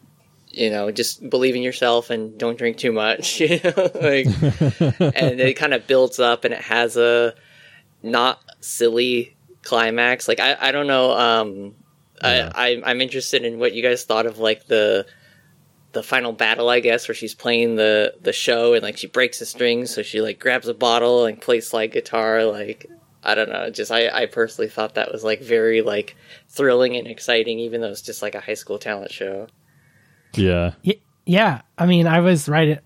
you know just believe in yourself and don't drink too much. You know, like and it kind of builds up and it has a not silly climax. Like I I don't know. Um, Yeah. I, I I'm interested in what you guys thought of like the the final battle, I guess, where she's playing the the show and like she breaks the strings, so she like grabs a bottle and plays slide guitar. Like I don't know, just I I personally thought that was like very like thrilling and exciting, even though it's just like a high school talent show. yeah Y- yeah, I mean, I was right.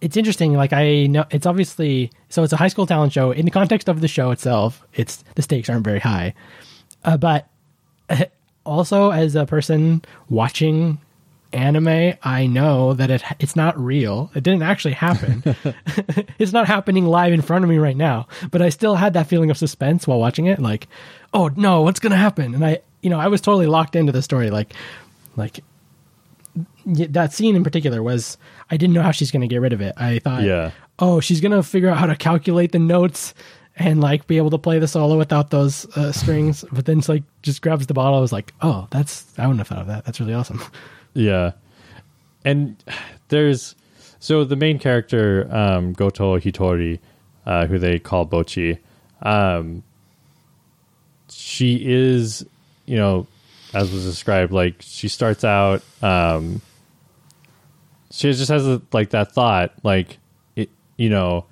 It's interesting. Like I know, it's obviously so. It's a high school talent show. In the context of the show itself, it's the stakes aren't very high. Uh, but also, as a person watching anime, I know that it it's not real. It didn't actually happen. it's not happening live in front of me right now. But I still had that feeling of suspense while watching it. Like, oh no, what's gonna happen? And I, you know, I was totally locked into the story. Like, like that scene in particular was I didn't know how she's going to get rid of it. I thought, Yeah. oh, she's going to figure out how to calculate the notes and like be able to play the solo without those uh, strings. But then it's like just grabs the bottle. I was like, oh, that's I wouldn't have thought of that. That's really awesome. Yeah. And there's so the main character, um, Goto Hitori, uh, who they call Bocchi, um, she is, you know, as was described, like she starts out, um, she just has a, like that thought, like, it, you know,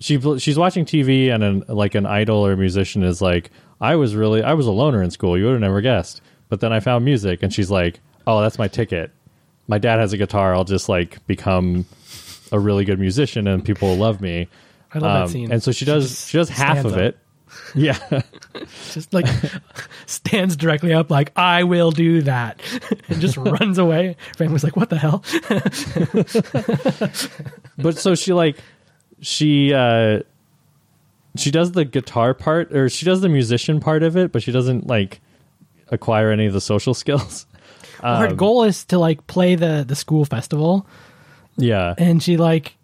she she's watching TV and an, like an idol or musician is like, I was really I was a loner in school. You would have never guessed. But then I found music, and she's like, Oh, that's my ticket. My dad has a guitar. I'll just like become a really good musician, and people will love me. I love Um, that scene. And so she does. just She does half of up. it. Yeah, Just like stands directly up, like I will do that, and just runs away. Family's like, what the hell? but so she like she uh she does the guitar part or she does the musician part of it, but she doesn't like acquire any of the social skills. her Um, goal is to like play the the school festival. Yeah, and she like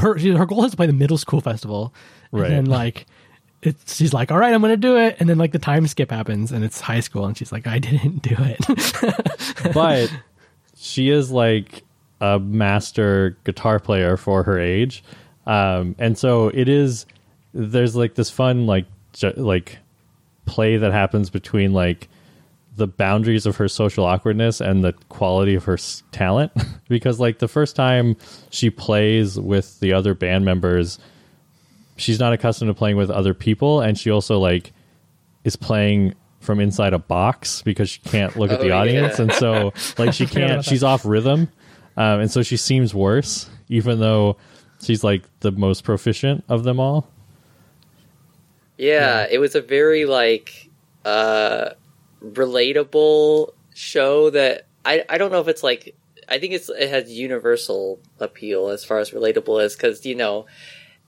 her she, her goal is to play the middle school festival, Right. And then like it's she's like, all right, I'm gonna do it, and then like the time skip happens, and it's high school, and she's like, I didn't do it. but she is like a master guitar player for her age. Um and so it is there's like this fun like ju- like play that happens between like the boundaries of her social awkwardness and the quality of her s- talent. Because like the first time she plays with the other band members she's not accustomed to playing with other people and she also like is playing from inside a box because she can't look at Oh, the audience yeah. and so like she can't she's off rhythm um, and so she seems worse, even though she's like the most proficient of them all. Yeah, it was a very like uh relatable show that I I don't know if it's like I think it's it has universal appeal as far as relatable is because you know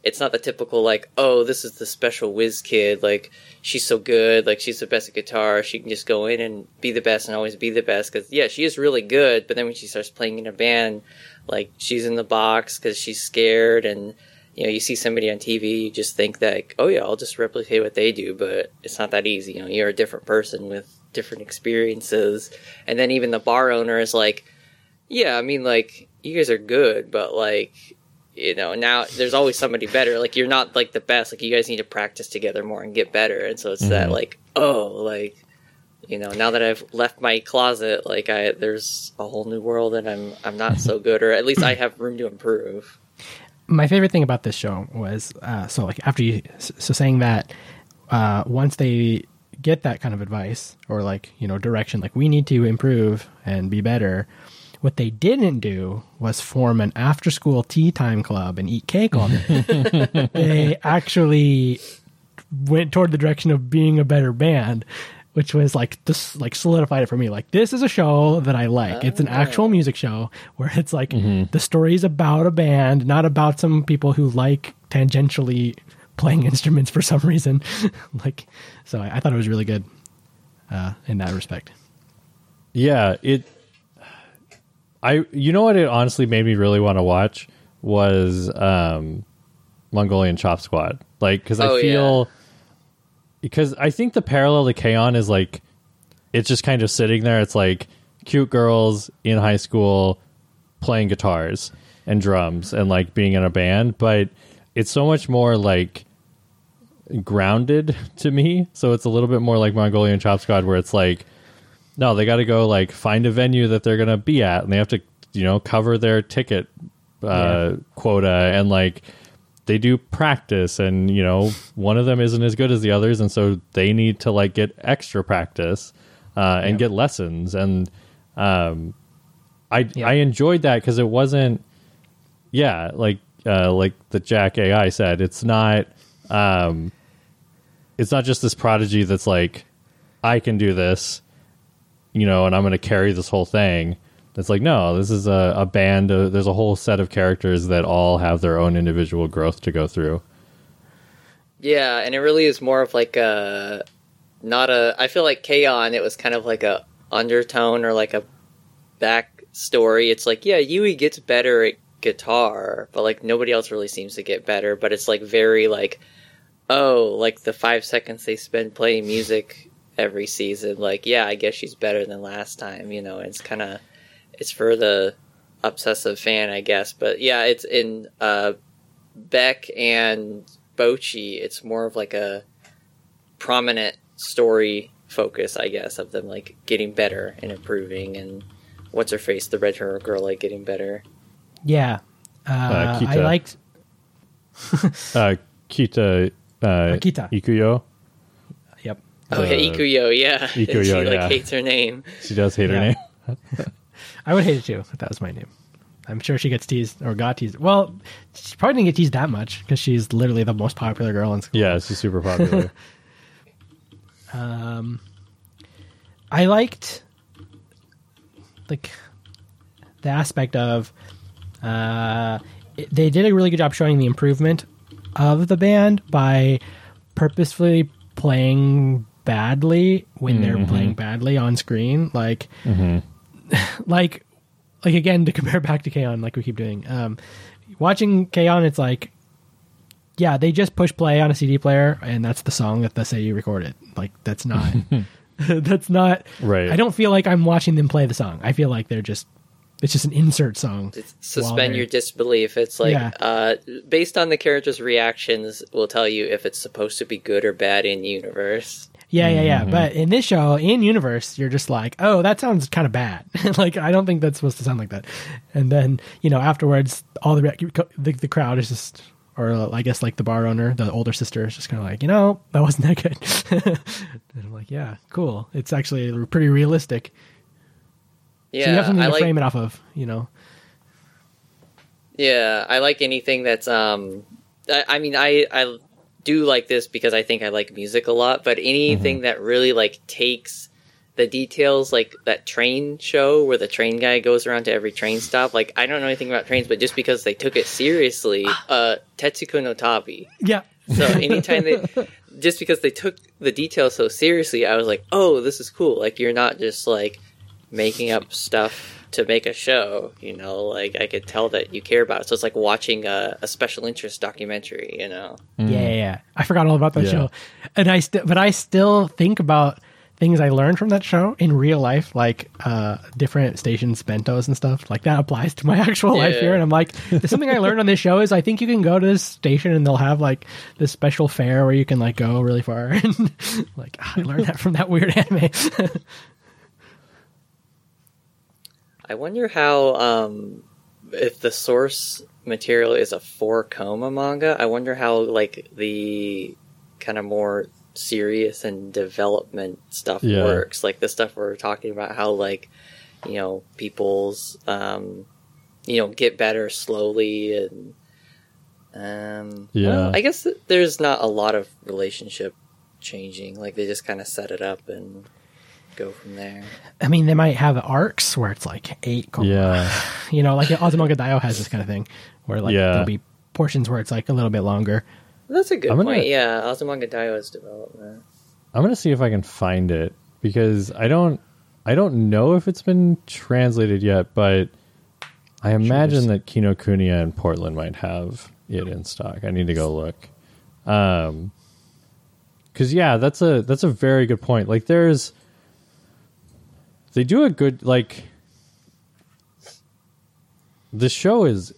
it's not the typical like oh this is the special whiz kid like she's so good like she's the best at guitar she can just go in and be the best and always be the best because yeah she is really good but then when she starts playing in a band like she's in the box because she's scared and you know you see somebody on tv you just think that like, oh yeah i'll just replicate what they do but it's not that easy you know you're a different person with different experiences. And then even the bar owner is like yeah i mean like you guys are good but like you know now there's always somebody better. Like you're not like the best. Like you guys need to practice together more and get better. And so it's that like oh like you know now that i've left my closet like i there's a whole new world and i'm i'm not so good or at least i have room to improve. My favorite thing about this show was uh, so like after you so saying that uh, once they get that kind of advice or like you know direction like we need to improve and be better what they didn't do was form an after school tea time club and eat cake all day. They actually went toward the direction of being a better band which was like this like solidified it for me. Like this is a show that i like. It's an actual music show where it's like the story is about a band not about some people who like tangentially playing instruments for some reason. Like so i, I thought it was really good uh, in that respect. Yeah, it. I you know what it honestly made me really want to watch was um, Mongolian Chop Squad. Like because I Oh, feel because I think the parallel to K-On! is like it's just kind of sitting there. It's like cute girls in high school playing guitars and drums and like being in a band, but it's so much more like grounded to me. So it's a little bit more like Mongolian Chop Squad, where it's like, no, they got to go like find a venue that they're gonna be at, and they have to, you know, cover their ticket uh, Yeah. quota, and like they do practice, and you know, one of them isn't as good as the others, and so they need to like get extra practice uh, and Yeah. get lessons, and um, I Yeah. I enjoyed that because it wasn't yeah like uh like the jack ai said it's not um it's not just this prodigy that's like i can do this you know and i'm going to carry this whole thing it's like no this is a, a band uh, there's a whole set of characters that all have their own individual growth to go through Yeah, and it really is more of like a not a. I feel like K-On! It was kind of like a undertone or like a backstory. It's like yeah, Yui gets better at guitar, but like nobody else really seems to get better. But it's like very like oh, like the five seconds they spend playing music every season. Like yeah, I guess she's better than last time. You know, it's kind of it's for the obsessive fan, I guess. But yeah, it's in uh, Beck and Bocchi. It's more of like a prominent story focus, I guess, of them like getting better and improving, and what's her face, the red hair girl, like getting better. yeah uh, i liked uh kita uh Kita. ikuyo yep Oh yeah, Ikuyo, yeah. Ikuyo, she like yeah. hates her name. she does hate her name I would hate it too if that was my name. I'm sure she gets teased or got teased. Well, she probably didn't get teased that much because she's literally the most popular girl in school. yeah she's super popular Um, I liked like the aspect of uh, it- they did a really good job showing the improvement of the band by purposefully playing badly when they're playing badly on screen. Like, like, like again to compare back to K-On! like we keep doing. Um, watching K-On! it's like yeah, they just push play on a CD player, and that's the song that they say you recorded. Like that's not that's not Right. I don't feel like I'm watching them play the song. I feel like they're just it's just an insert song. while Suspend your disbelief. It's like Yeah. uh, based on the character's reactions, will tell you if it's supposed to be good or bad in universe. Yeah, yeah, Mm-hmm. yeah. But in this show, in universe, you're just like, oh, that sounds kind of bad. like I don't think that's supposed to sound like that. And then you know afterwards, all the the, the crowd is just. Or I guess like the bar owner, the older sister is just kind of like, you know, that wasn't that good. and I'm like, yeah, cool. It's actually pretty realistic. Yeah, so you have something I to like frame it off of, you know. Yeah, I like anything that's um. I, I mean, I I do like this because I think I like music a lot. But anything that really like takes the details, like that train show where the train guy goes around to every train stop. Like I don't know anything about trains, but just because they took it seriously, uh, Tetsuko no Tabi. Yeah. So anytime they, just because they took the details so seriously, I was like, oh, this is cool. Like you're not just like making up stuff to make a show. You know, like I could tell that you care about it. So it's like watching a, a special interest documentary. You know, Yeah, yeah, yeah. I forgot all about that Yeah. show, and I still, but I still think about things I learned from that show in real life, like uh, different stations, bentos and stuff. Like that applies to my actual life here, and I'm like, there's something I learned on this show is I think you can go to this station and they'll have like this special fair where you can like go really far, and like ah, I learned that from that weird anime. I wonder how um, if the source material is a four koma manga. I wonder how like the kind of more serious and development stuff Yeah. works. Like the stuff we're talking about, how like you know people's um, you know get better slowly and um, Yeah. well, I guess there's not a lot of relationship changing. Like they just kind of set it up and go from there. I mean, they might have arcs where it's like eight, coma. Yeah. you know, like Azumanga Daioh has this kind of thing where like Yeah. there'll be portions where it's like a little bit longer. That's a good I'm gonna- point. Yeah, Azumanga Daioh's development. I'm gonna see if I can find it because I don't I don't know if it's been translated yet, but I imagine that Kinokuniya and Portland might have it in stock. I need to go look. Um cuz yeah, that's a that's a very good point. Like there's they do a good like the show is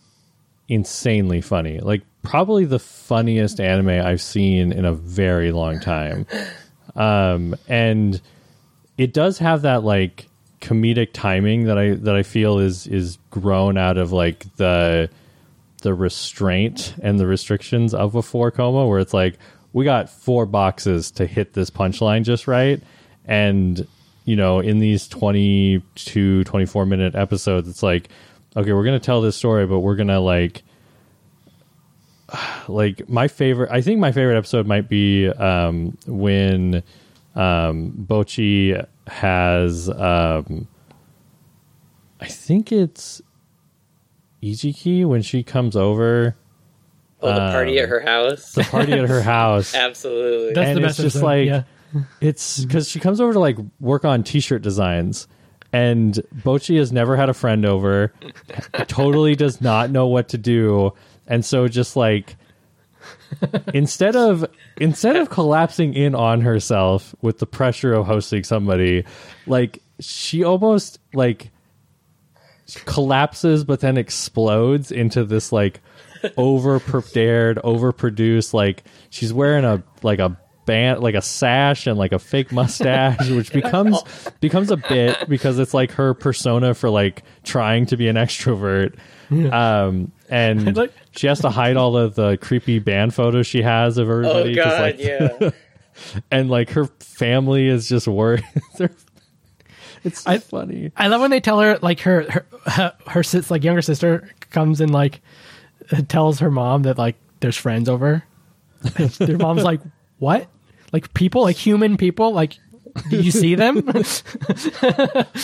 insanely funny. Like probably the funniest anime I've seen in a very long time. Um and it does have that like comedic timing that I that I feel is is grown out of like the the restraint and the restrictions of a four koma where it's like we got four boxes to hit this punchline just right and you know in these 22 24 minute episodes it's like okay we're going to tell this story but we're going to like like my favorite i think my favorite episode might be um when um bocchi has um i think it's Ijichi when she comes over Oh, the party Um, at her house. the party at her house Absolutely. That's And the it's best just episode, like- yeah. It's because she comes over to like work on t-shirt designs, and Bocchi has never had a friend over, totally does not know what to do, and so just like instead of instead of collapsing in on herself with the pressure of hosting somebody, like she almost like collapses but then explodes into this like over prepared overproduced like she's wearing a like a band like a sash and like a fake mustache which becomes becomes a bit because it's like her persona for like trying to be an extrovert um and Like- she has to hide all of the creepy band photos she has of everybody oh god, like, yeah. and like her family is just worried it's so I- funny I love when they tell her like her her her, her sis like younger sister comes and like tells her mom that like there's friends over. Their mom's like, "What? Like people? Like human people? Like do you see them?"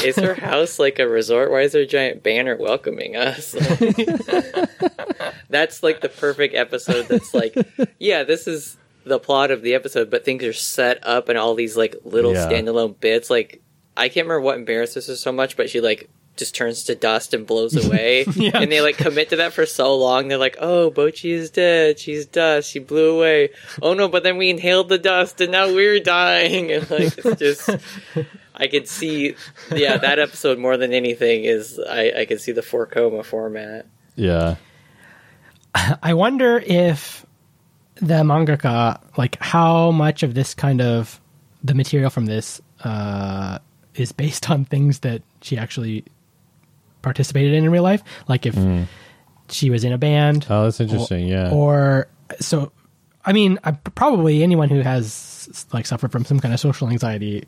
Is her house like a resort? Why is there a giant banner welcoming us? that's like the perfect episode. That's like, yeah, this is the plot of the episode, but things are set up and all these like little Yeah. standalone bits. Like, I can't remember what embarrasses her so much, but she like just turns to dust and blows away. Yeah. And they like commit to that for so long. They're like, oh, Bocchi is dead. She's dust. She blew away. Oh no, but then we inhaled the dust and now we're dying. And like, it's just. I could see, yeah, that episode more than anything is I, I could see the four koma format. yeah I wonder if the mangaka, like how much of this kind of the material from this uh, is based on things that she actually participated in in real life. Like if mm. she was in a band, oh that's interesting yeah or so. I mean, I, probably anyone who has like suffered from some kind of social anxiety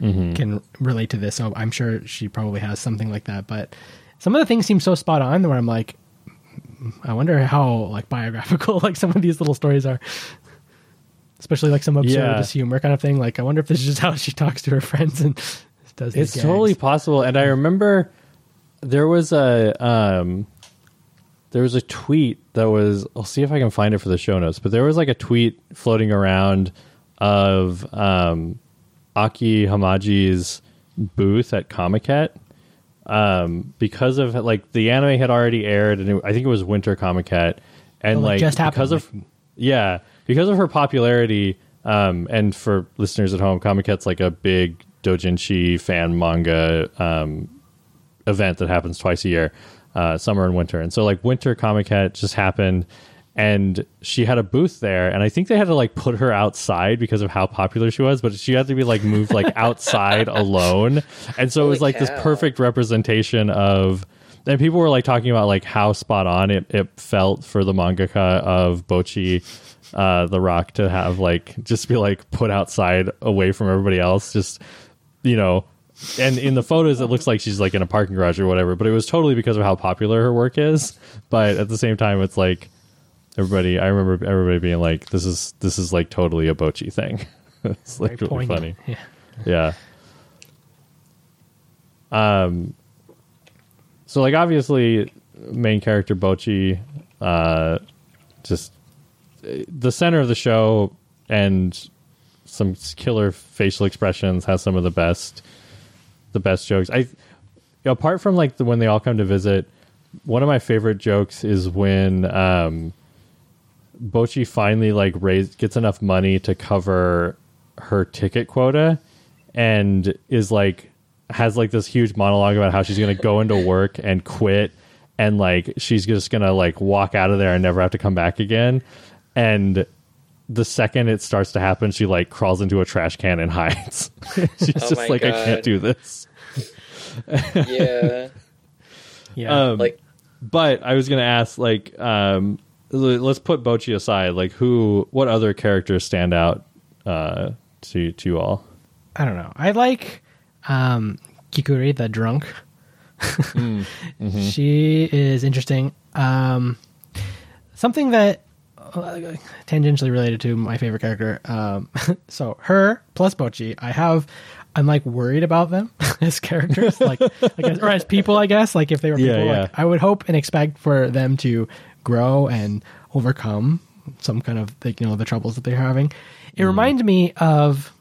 mm-hmm. can relate to this. So I'm sure she probably has something like that. But some of the things seem so spot on where I'm like, hmm, I wonder how like biographical like some of these little stories are. Especially like some absurdist humor kind of thing. Like I wonder if this is just how she talks to her friends and does. It's gags. totally possible. And I remember there was a um, there was a tweet that was. I'll see if I can find it for the show notes. But there was like a tweet floating around of um, Aki Hamaji's booth at Comiket um, because of like the anime had already aired, and it, I think it was Winter Comic Comiket, and Oh, like, just happened, because of like- yeah, because of her popularity, um, and for listeners at home, Comic Comiket's like a big doujinshi fan manga um, event that happens twice a year, uh, summer and winter. And so like Winter Comiket just happened, and she had a booth there, and I think they had to like put her outside because of how popular she was, but she had to be like moved like outside alone, and so it was Holy like this perfect representation of. And people were like talking about like how spot on it, it felt for the mangaka of Bocchi, uh, the Rock to have like just be like put outside away from everybody else, just you know. And in the photos, it looks like she's like in a parking garage or whatever, but it was totally because of how popular her work is. But at the same time, it's like everybody. I remember everybody being like, "This is this is like totally a Bocchi thing." it's like Very really poignant. funny. Yeah. Yeah. Um. So like obviously, main character Bocchi, uh, just the center of the show and some killer facial expressions has some of the best the best jokes. I apart from like the when they all come to visit, one of my favorite jokes is when um Bocchi finally like raise gets enough money to cover her ticket quota and is like has like this huge monologue about how she's to go into work and quit and like she's just to like walk out of there and never have to come back again and the second it starts to happen she like crawls into a trash can and hides she's Oh just my like i can't do this Yeah. Yeah. um, like but I was gonna ask, like, um, l- let's put Bocchi aside. Like, who, what other characters stand out uh, to to you all? I don't know. I like um, Kikuri, the drunk. She is interesting. Um, something that tangentially related to my favorite character. Um, so her plus Bocchi, I have. I'm like worried about them as characters, like I guess, or as people. I guess like if they were people, yeah. like I would hope and expect for them to grow and overcome some kind of like, you know the troubles that they're having. It reminds me of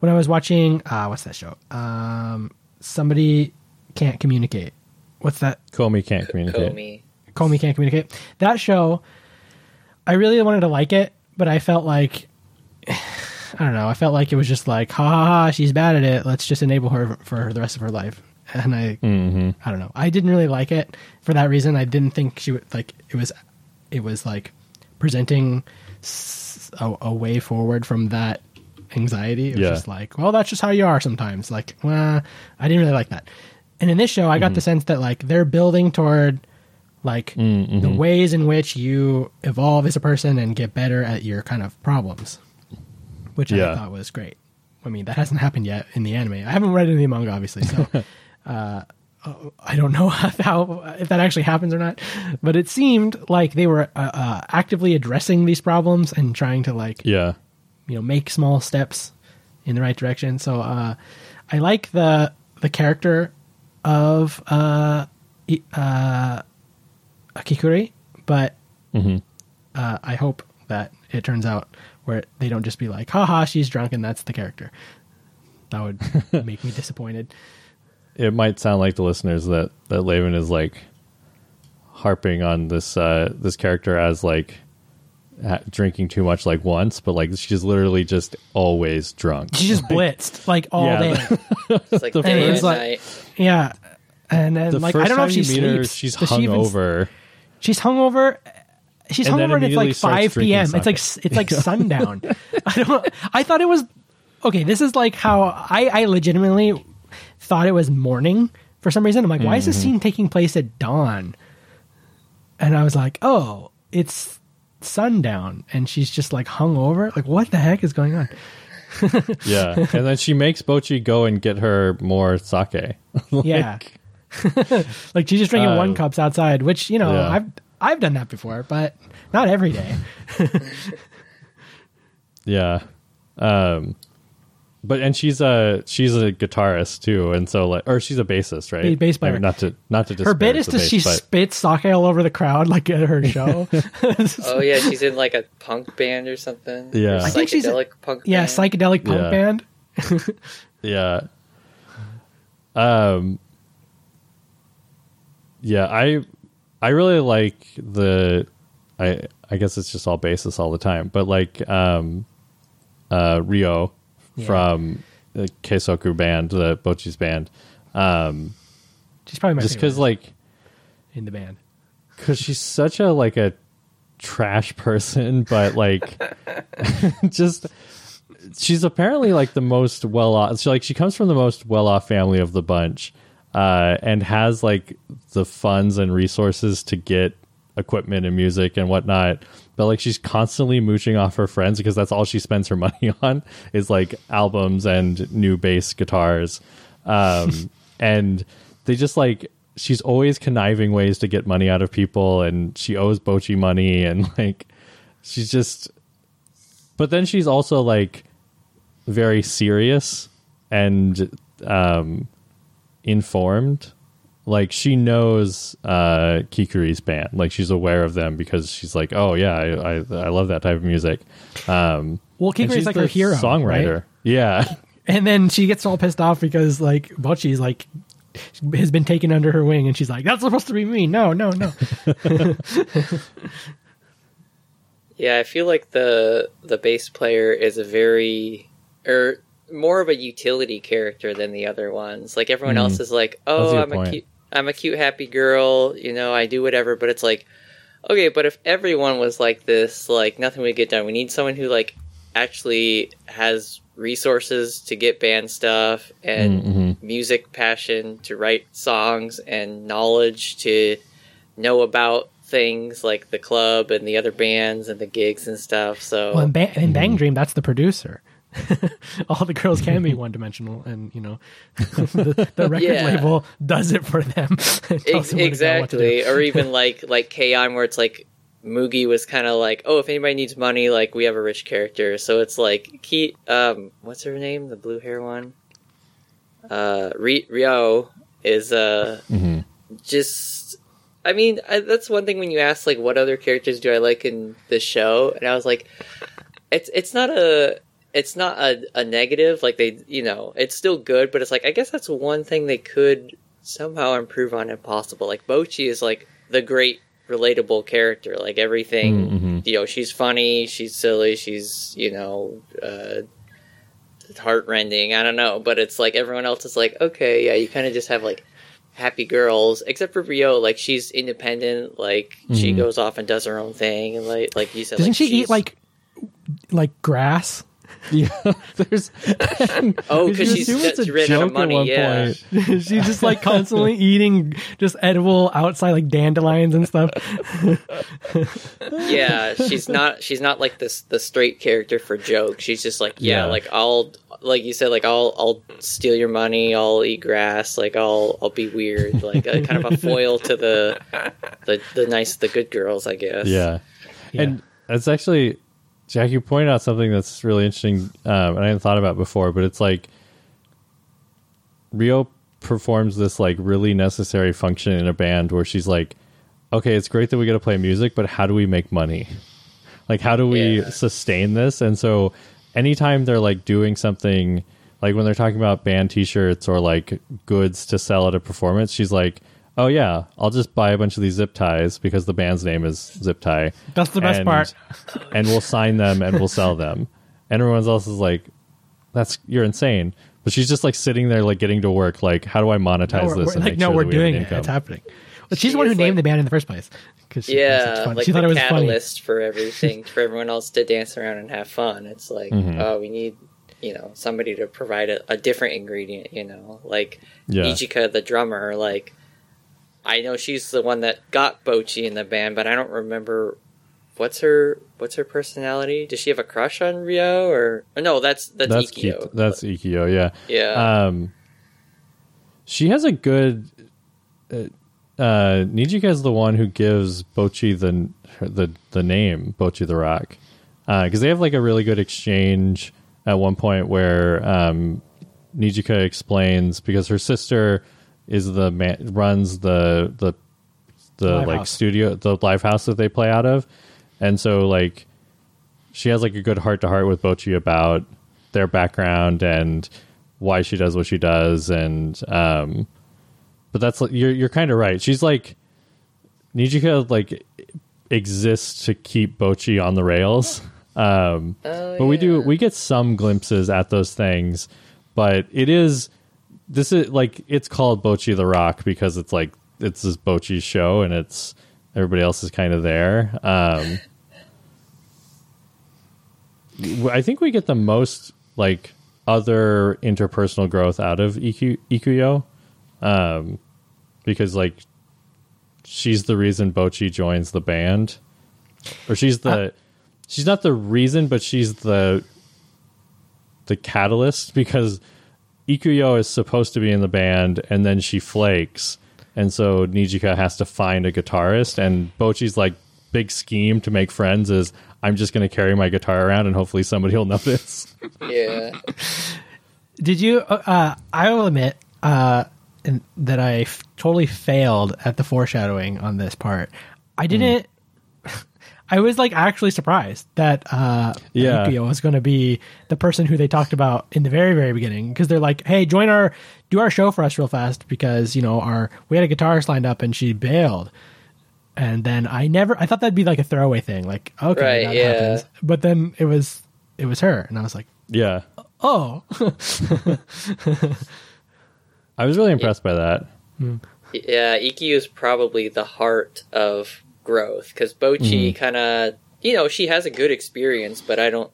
when I was watching uh what's that show? Um somebody can't communicate. What's that? Komi can't communicate. Komi. Komi can't communicate. That show I really wanted to like it, but I felt like I don't know, I felt like it was just like ha ha ha, she's bad at it. Let's just enable her for the rest of her life. And I hmm I don't know. I didn't really like it for that reason. I didn't think she would like it was it was like presenting a way forward from that anxiety. It was Yeah. just like, well, that's just how you are sometimes. Like, well, I didn't really like that. And in this show, I got the sense that like they're building toward like Mm-hmm. the ways in which you evolve as a person and get better at your kind of problems, which I thought was great. I mean, that hasn't happened yet in the anime. I haven't read any manga, obviously, so uh, I don't know how if that actually happens or not. But it seemed like they were uh, uh, actively addressing these problems and trying to like Yeah. you know make small steps in the right direction. So uh, I like the the character of uh, uh, Kikuri, but hmm uh, I hope that it turns out where they don't just be like, haha, she's drunk and that's the character. That would make me disappointed. It might sound like the listeners that that Laven is like harping on this uh, this character as like drinking too much like once, but like she's literally just always drunk. She just blitzed like all Yeah. day. It's like The day first- and night. Yeah. And then The like first I don't know time if she you meet her, she's Does she even- hungover. She's hungover. She's And hungover and it's like five p.m. It's like it's like sundown. I don't. I thought it was okay. This is like how I I legitimately thought it was morning for some reason. I'm like, why is this Mm-hmm. scene taking place at dawn? And I was like, oh, it's sundown, and she's just like hungover. Like, what the heck is going on? Yeah, and then she makes Bocchi go and get her more sake. Like, Yeah. like she's just drinking Uh, one cups outside, which you know yeah. I've I've done that before, but not every day. Yeah. Um but and she's a she's a guitarist too, and so like or she's a bassist, right? Bass player. I mean, not to not to Her bit is the that bass, she but- spits sake all over the crowd, like at her show. Oh yeah, she's in like a punk band or something. Yeah. Or I think she's a- psychedelic punk. yeah, band. psychedelic punk Yeah. band. Yeah. Um Yeah, I I really like the I I guess it's just all basis all the time, but like um uh Ryo Yeah. from the Kessoku band, the Bocchi's band. Um She's probably my just cuz like in the band. cuz she's such a like a trash person, but like just she's apparently like the most well off. She like she comes from the most well off family of the bunch, uh, and has like the funds and resources to get equipment and music and whatnot. But like she's constantly mooching off her friends because that's all she spends her money on is like albums and new bass guitars, um, and they just like she's always conniving ways to get money out of people, and she owes Bocchi money, and like she's just but then she's also like very serious and um informed like she knows uh kikuri's band like she's aware of them because she's like oh yeah i i, I love that type of music um Well, Kikuri's like her hero, songwriter right? yeah And then she gets all pissed off because like Bocchi's like has been taken under her wing, and she's like, "That's supposed to be me." No, no, no. Yeah, I feel like the the bass player is a very or more of a utility character than the other ones. Like everyone Mm. else is like, "Oh, I'm a cute, I'm a cute happy girl, you know, I do whatever." But it's like, okay, but if everyone was like this, like nothing would get done. We need someone who like actually has resources to get band stuff and Mhm. music passion to write songs and knowledge to know about things like the club and the other bands and the gigs and stuff. So Well, in, ba- in Mm-hmm. BanG Dream, that's the producer. all the girls can be one dimensional, and you know, the, the record Yeah. label does it for them. Ex- them where to go, what to do. exactly, or even like like K-On! where it's like Mugi was kind of like, oh, if anybody needs money, like we have a rich character. So it's like Key, um, what's her name, the blue hair one, uh, Ri- Ryo is uh Mhm. just. I mean, I, that's one thing when you ask like, what other characters do I like in the show, and I was like, it's it's not a it's not a, a negative like they you know it's still good but it's like i guess that's one thing they could somehow improve on if possible like bocchi is like the great relatable character like everything Mhm. you know she's funny she's silly she's you know uh heartrending i don't know but it's like everyone else is like okay yeah you kind of just have like happy girls except for ryo like she's independent like she Mhm. goes off and does her own thing and like like you said Doesn't like, she eat like like grass? yeah there's Oh, you 'cause she's- assume it's a she ran out of at money, one yeah. point. She's just like constantly eating just edible outside like dandelions and stuff. yeah she's not she's not like this the straight character for joke she's just like yeah, Yeah. like i'll like you said like i'll i'll steal your money i'll eat grass like i'll i'll be weird like a, kind of a foil to the the the nice the good girls i guess Yeah. Yeah. And that's actually, Jack, you pointed out something that's really interesting, um, and I hadn't thought about before, but it's like Ryo performs this like really necessary function in a band where she's like, okay, it's great that we get to play music, but how do we make money? Like, how do we Yeah. sustain this? And so, anytime they're like doing something, like when they're talking about band t shirts or like goods to sell at a performance, she's like, oh, yeah, I'll just buy a bunch of these zip ties because the band's name is Zip Tie. That's the best and- part. And we'll sign them and we'll sell them. And everyone else is like, that's, you're insane. But she's just like sitting there, like getting to work. Like, how do I monetize No, we're, this? we're- and like make no, sure we're that doing an it. It's happening. But she's She the one who is, named like- the band in the first place. Because she, yeah like she thought it was funny. catalyst for everything for everyone else to dance around and have fun it's like Mhm. oh we need you know somebody to provide a, a different ingredient you know like Yeah. Ichika, the drummer, like I know she's the one that got Bocchi in the band, but I don't remember what's her what's her personality. Does she have a crush on Ryo or, or no? That's that's, That's Ikuyo. That's Ikuyo, yeah. yeah. Um, she has a good, uh, uh, Nijika is the one who gives Bocchi the the the name Bochi the Rock because they have like a really good exchange at one point where um, Nijika explains because her sister is the man runs the the the Live like house. studio the live house that they play out of, and so like she has like a good heart to heart with Bocchi about their background and why she does what she does and um but that's like you're you're kind of right. She's like Nijika like exists to keep Bocchi on the rails. Um Oh, but we do we get some glimpses at those things, but it is this is like it's called Bocchi the Rock because it's like it's this Bocchi show and it's everybody else is kind of there. Um I think we get the most like other interpersonal growth out of Iku, Ikuyo, um, because like she's the reason Bocchi joins the band, or she's the she's not the reason, but she's the the catalyst because Ikuyo is supposed to be in the band and then she flakes, and so Nijika has to find a guitarist, and Bocchi's like big scheme to make friends is I'm just going to carry my guitar around and hopefully somebody will notice. Yeah. Did you? Uh, I will admit uh, that I f- totally failed at the foreshadowing on this part. I didn't. I was like actually surprised that uh, Yeah. Yukio was going to be the person who they talked about in the very very beginning because they're like, "Hey, join our do our show for us real fast because you know our we had a guitarist lined up and she bailed." And then I never I thought that'd be like a throwaway thing, like okay, Right, that yeah. happens. But then it was it was her, and I was like, yeah, oh, I was really impressed by that. Yeah, Iki is probably the heart of growth because Bocchi mm-hmm. kind of, you know, she has a good experience, but I don't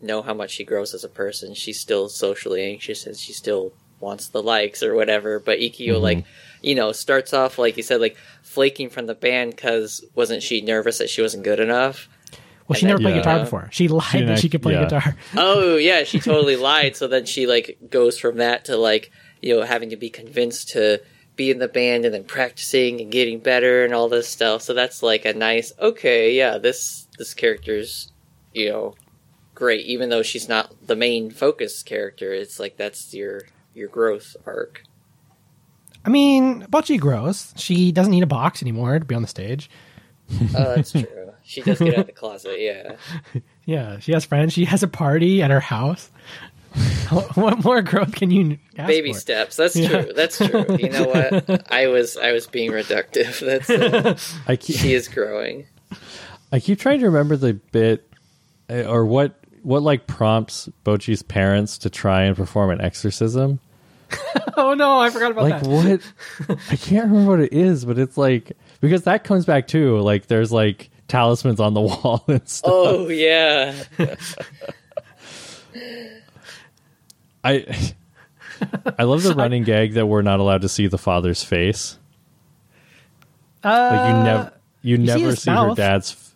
know how much she grows as a person. She's still socially anxious and she still wants the likes or whatever. But Ikio, mm-hmm. like, you know, starts off, like you said, like flaking from the band because wasn't she nervous that she wasn't good enough? Well, she And never played Yeah. guitar before. She lied didn't that she could play yeah. guitar. oh yeah, she totally lied. So then she like goes from that to like you know having to be convinced to be in the band and then practicing and getting better and all this stuff. So that's like a nice okay, yeah, this this character's you know great even though she's not the main focus character. It's like that's your your growth arc. I mean, Bocchi grows. She doesn't need a box anymore to be on the stage. Oh, that's true. She does get out of the closet, yeah. Yeah, she has friends. She has a party at her house. what more growth can you ask Baby for? steps. That's true. That's true. You know what? I was I was being reductive. That's uh, I keep, she is growing. I keep trying to remember the bit uh, or what what like prompts Bocchi's parents to try and perform an exorcism. Oh no, I forgot about like that. what I can't remember what it is, but it's like because that comes back too. Like there's like talismans on the wall and stuff. Oh yeah. I I love the running gag that we're not allowed to see the father's face. Like you never you, see never his see her dad's. f-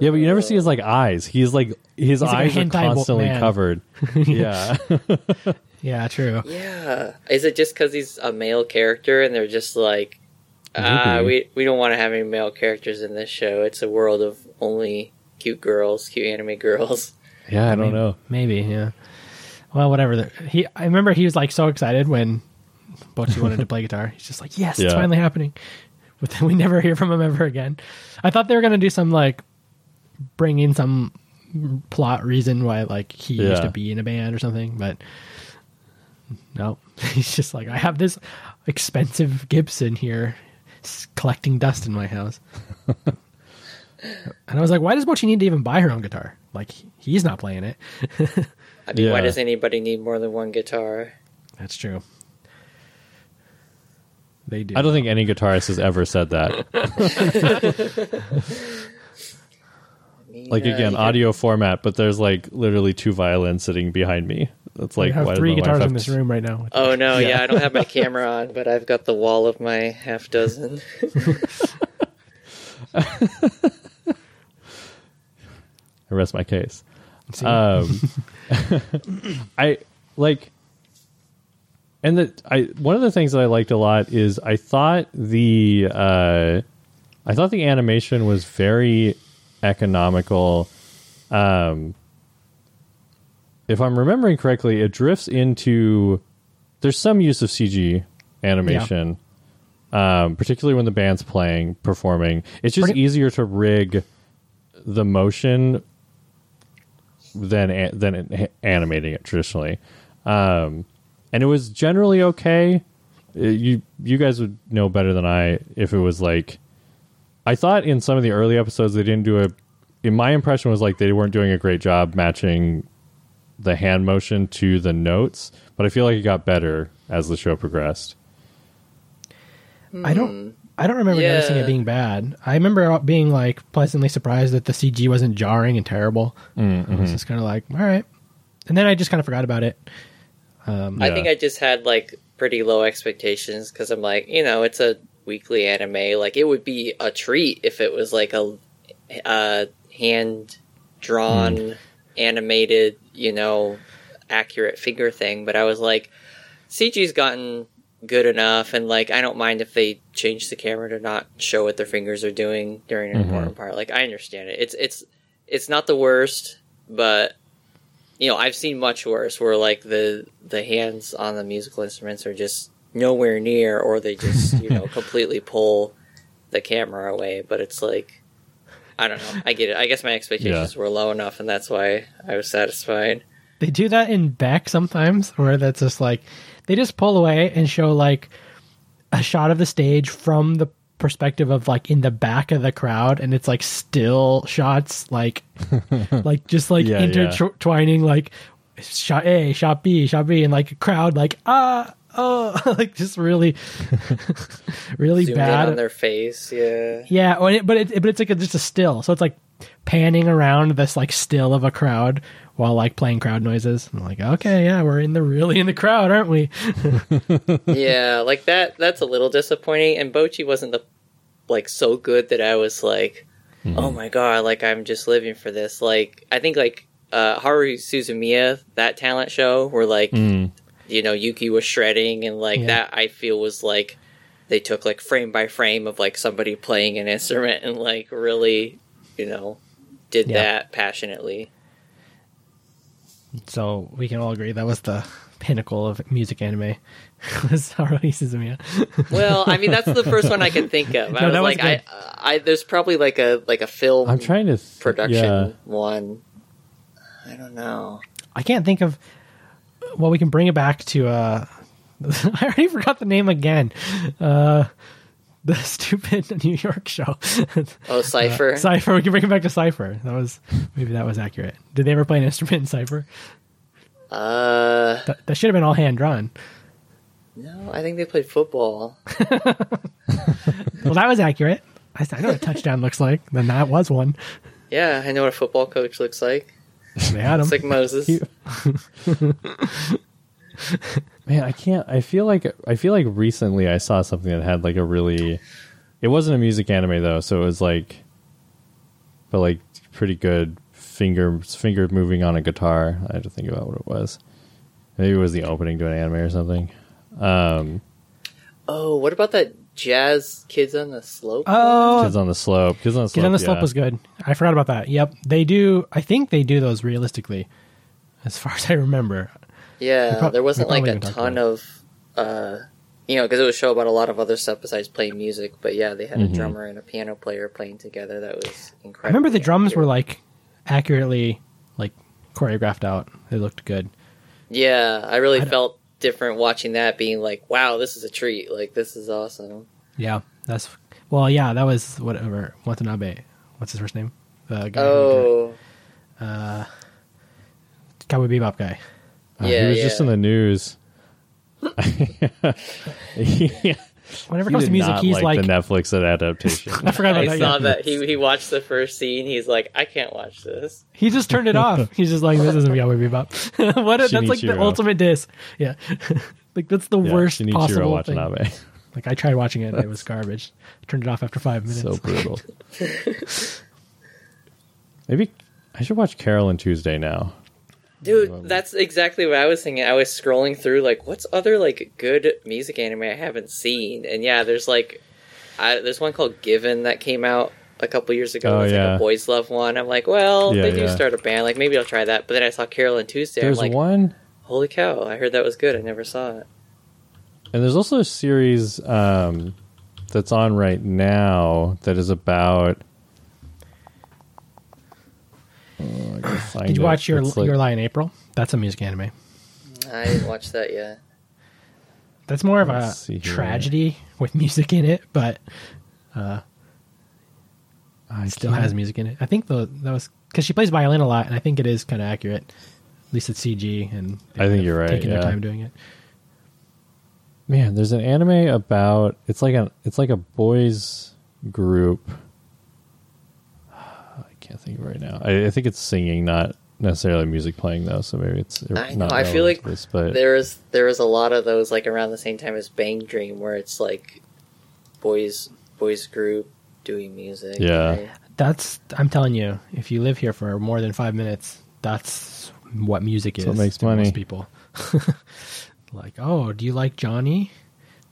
yeah, but you never see his like eyes. He's like his like a eyes are hentai bo- constantly covered. yeah, Yeah, true. Yeah. Is it just because he's a male character and they're just like, ah, we we don't want to have any male characters in this show. It's a world of only cute girls, cute anime girls. yeah. I don't know. Maybe, yeah. Well, whatever. The- He, I remember he was like so excited when Bocchi wanted to play guitar. He's just like, "Yes, it's finally happening." But then we never hear from him ever again. I thought they were gonna do some like bring in some plot reason why like he used to be in a band or something, but no, he's just like, "I have this expensive Gibson here, collecting dust in my house." and I was like, "Why does Bocchi need to even buy her own guitar? Like he's not playing it." I mean, why does anybody need more than one guitar? That's true. They do. I don't think any guitarist has ever said that. I mean, Like uh, again, you audio format, but there's like literally two violins sitting behind me. That's We like have why three guitars in this to- room right now. Oh no, yeah. I don't have my camera on, but I've got the wall of my half dozen. I rest my case. Um, I like. and the I one of the things that I liked a lot is I thought the uh, I thought the animation was very economical. Um, if I'm remembering correctly, it drifts into there's some use of CG animation, um, particularly when the band's playing, performing. It's just Pretty- easier to rig the motion than than animating it traditionally. Um, and it was generally okay. Uh, You you guys would know better than I if it was like. I thought in some of the early episodes they didn't do a. In my impression was like they weren't doing a great job matching the hand motion to the notes, but I feel like it got better as the show progressed. I don't. I don't remember noticing it being bad. I remember being like pleasantly surprised that the CG wasn't jarring and terrible. Mm-hmm. I was just kind of like, all right, and then I just kind of forgot about it. I Yeah. think I just had like pretty low expectations because I'm like, you know, it's a weekly anime. Like it would be a treat if it was like a, a hand drawn, Hmm. animated, you know, accurate figure thing. But I was like, CG's gotten good enough, and like I don't mind if they change the camera to not show what their fingers are doing during an Mm-hmm. important part. Like I understand it. It's it's it's not the worst, but you know I've seen much worse where like the the hands on the musical instruments are just nowhere near, or they just you know completely pull the camera away. But it's like I don't know. I get it. I guess my expectations were low enough, and that's why I was satisfied. They do that in BECK sometimes, where that's just like they just pull away and show like a shot of the stage from the perspective of like in the back of the crowd, and it's like still shots, like like just like Yeah, yeah. intertwining, like shot A, shot B, shot B, and like a crowd like ah. Oh, like just really, really Zoomed bad. in on their face. Yeah. Yeah, but it, but it's like a, just a still, so it's like panning around this like still of a crowd while like playing crowd noises. I'm like, okay, yeah, we're in the really in the crowd, aren't we? yeah, like that. That's a little disappointing. And Bocchi wasn't the like so good that I was like, oh my god, like I'm just living for this. Like I think like uh, Haruhi Suzumiya, that talent show, where like Mm. you know Yuki was shredding, and like Yeah. that I feel was like they took like frame by frame of like somebody playing an instrument and like really, you know, did Yeah. that passionately. So we can all agree that was the pinnacle of music anime. was Haruhi Suzumiya. Well, I mean that's the first one I can think of. I No, was that was like, I, good. I there's probably like a like a film. I'm trying to th- production Yeah. one. I don't know. I can't think of. Well, we can bring it back to. uh I already forgot the name again. Uh The stupid New York show. Oh, Cipher. Cipher. We can bring it back to Cipher. That was maybe that was accurate. Did they ever play an instrument in Cipher? uh, That, that should have been all hand drawn. no, I think they played football. Well, that was accurate. I, I know what a touchdown looks like. Then that was one. Yeah, I know what a football coach looks like. They had him. It's like Moses. He- Man, I can't. I feel like I feel like recently I saw something that had like a really. It wasn't a music anime though, so it was like, but like pretty good finger finger moving on a guitar. I had to think about what it was. Maybe it was the opening to an anime or something. Um, Oh, what about that jazz kids on the slope? oh, Kids on the slope. Kids on the slope. Get on the slope yeah. was good. I forgot about that. Yep, they do. I think they do those realistically, as far as I remember. Yeah, prob- there wasn't like a ton of, uh, you know, because it was a show about a lot of other stuff besides playing music. But yeah, they had a drummer and a piano player playing together. That was incredible. I remember the drums were like accurately like choreographed out. They looked good. Yeah, I really I felt different watching that, being like, "Wow, this is a treat! Like, this is awesome." Yeah, that's well. Yeah, that was whatever Watanabe. What's his first name? The guy. Oh, did, uh, Cowboy Bebop guy. Uh, Yeah, he was just in the news. he, Whenever it comes to music, not he's like, like. the Netflix adaptation. I forgot about I that. saw yeah. that he he watched the first scene. He's like, "I can't watch this." He just turned it off. He's just like, this isn't Cowboy Bebop. what? a- That's like the ultimate diss. Yeah, like that's the Yeah, worst Shinichiro possible thing. Watanabe. Like I tried watching it, and it was garbage. Turned it off after five minutes. so brutal. Maybe I should watch Carol and Tuesday now. Dude, that's exactly what I was thinking. I was scrolling through like, what's other like good music anime I haven't seen? And yeah, there's like, I, there's one called Given that came out a couple years ago. Oh, it's like yeah. a boys love one. I'm like, well, Yeah, they do yeah. start a band. Like maybe I'll try that. But then I saw Carol and Tuesday. There's I'm like, one, holy cow! I heard that was good. I never saw it. and there's also a series um, that's on right now that is about. Oh, I Did you it. watch your It's like- Your Lie in April? That's a music anime. I didn't watch that yet. That's more of Let's a tragedy with music in it, but uh, I still can't- has music in it. I think the that was because she plays violin a lot, and I think it is kind of accurate. At least it's CG, and I think you're right, Taking yeah. their time doing it. Man, there's an anime about it's like a it's like a boys group. I can't think of right now. I, I think it's singing, not necessarily music playing though. So maybe it's I know. I feel like to this, but there was there was a lot of those like around the same time as BanG Dream, where it's like boys boys group doing music. Yeah. right? That's I'm telling you, if you live here for more than five minutes, that's what music is. That's what makes to money. Most people. like, oh, do you like Johnny?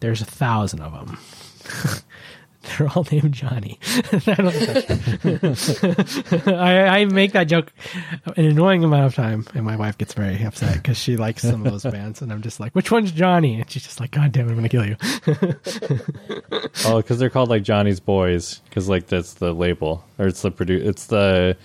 There's a thousand of them. They're all named Johnny. I, don't think. I, I make that joke an annoying amount of time, and my wife gets very upset because she likes some of those bands, and I'm just like, "Which one's Johnny?" And she's just like, "God damn it, I'm gonna kill you." oh, because they're called like Johnny's Boys, because like that's the label or it's the produ It's the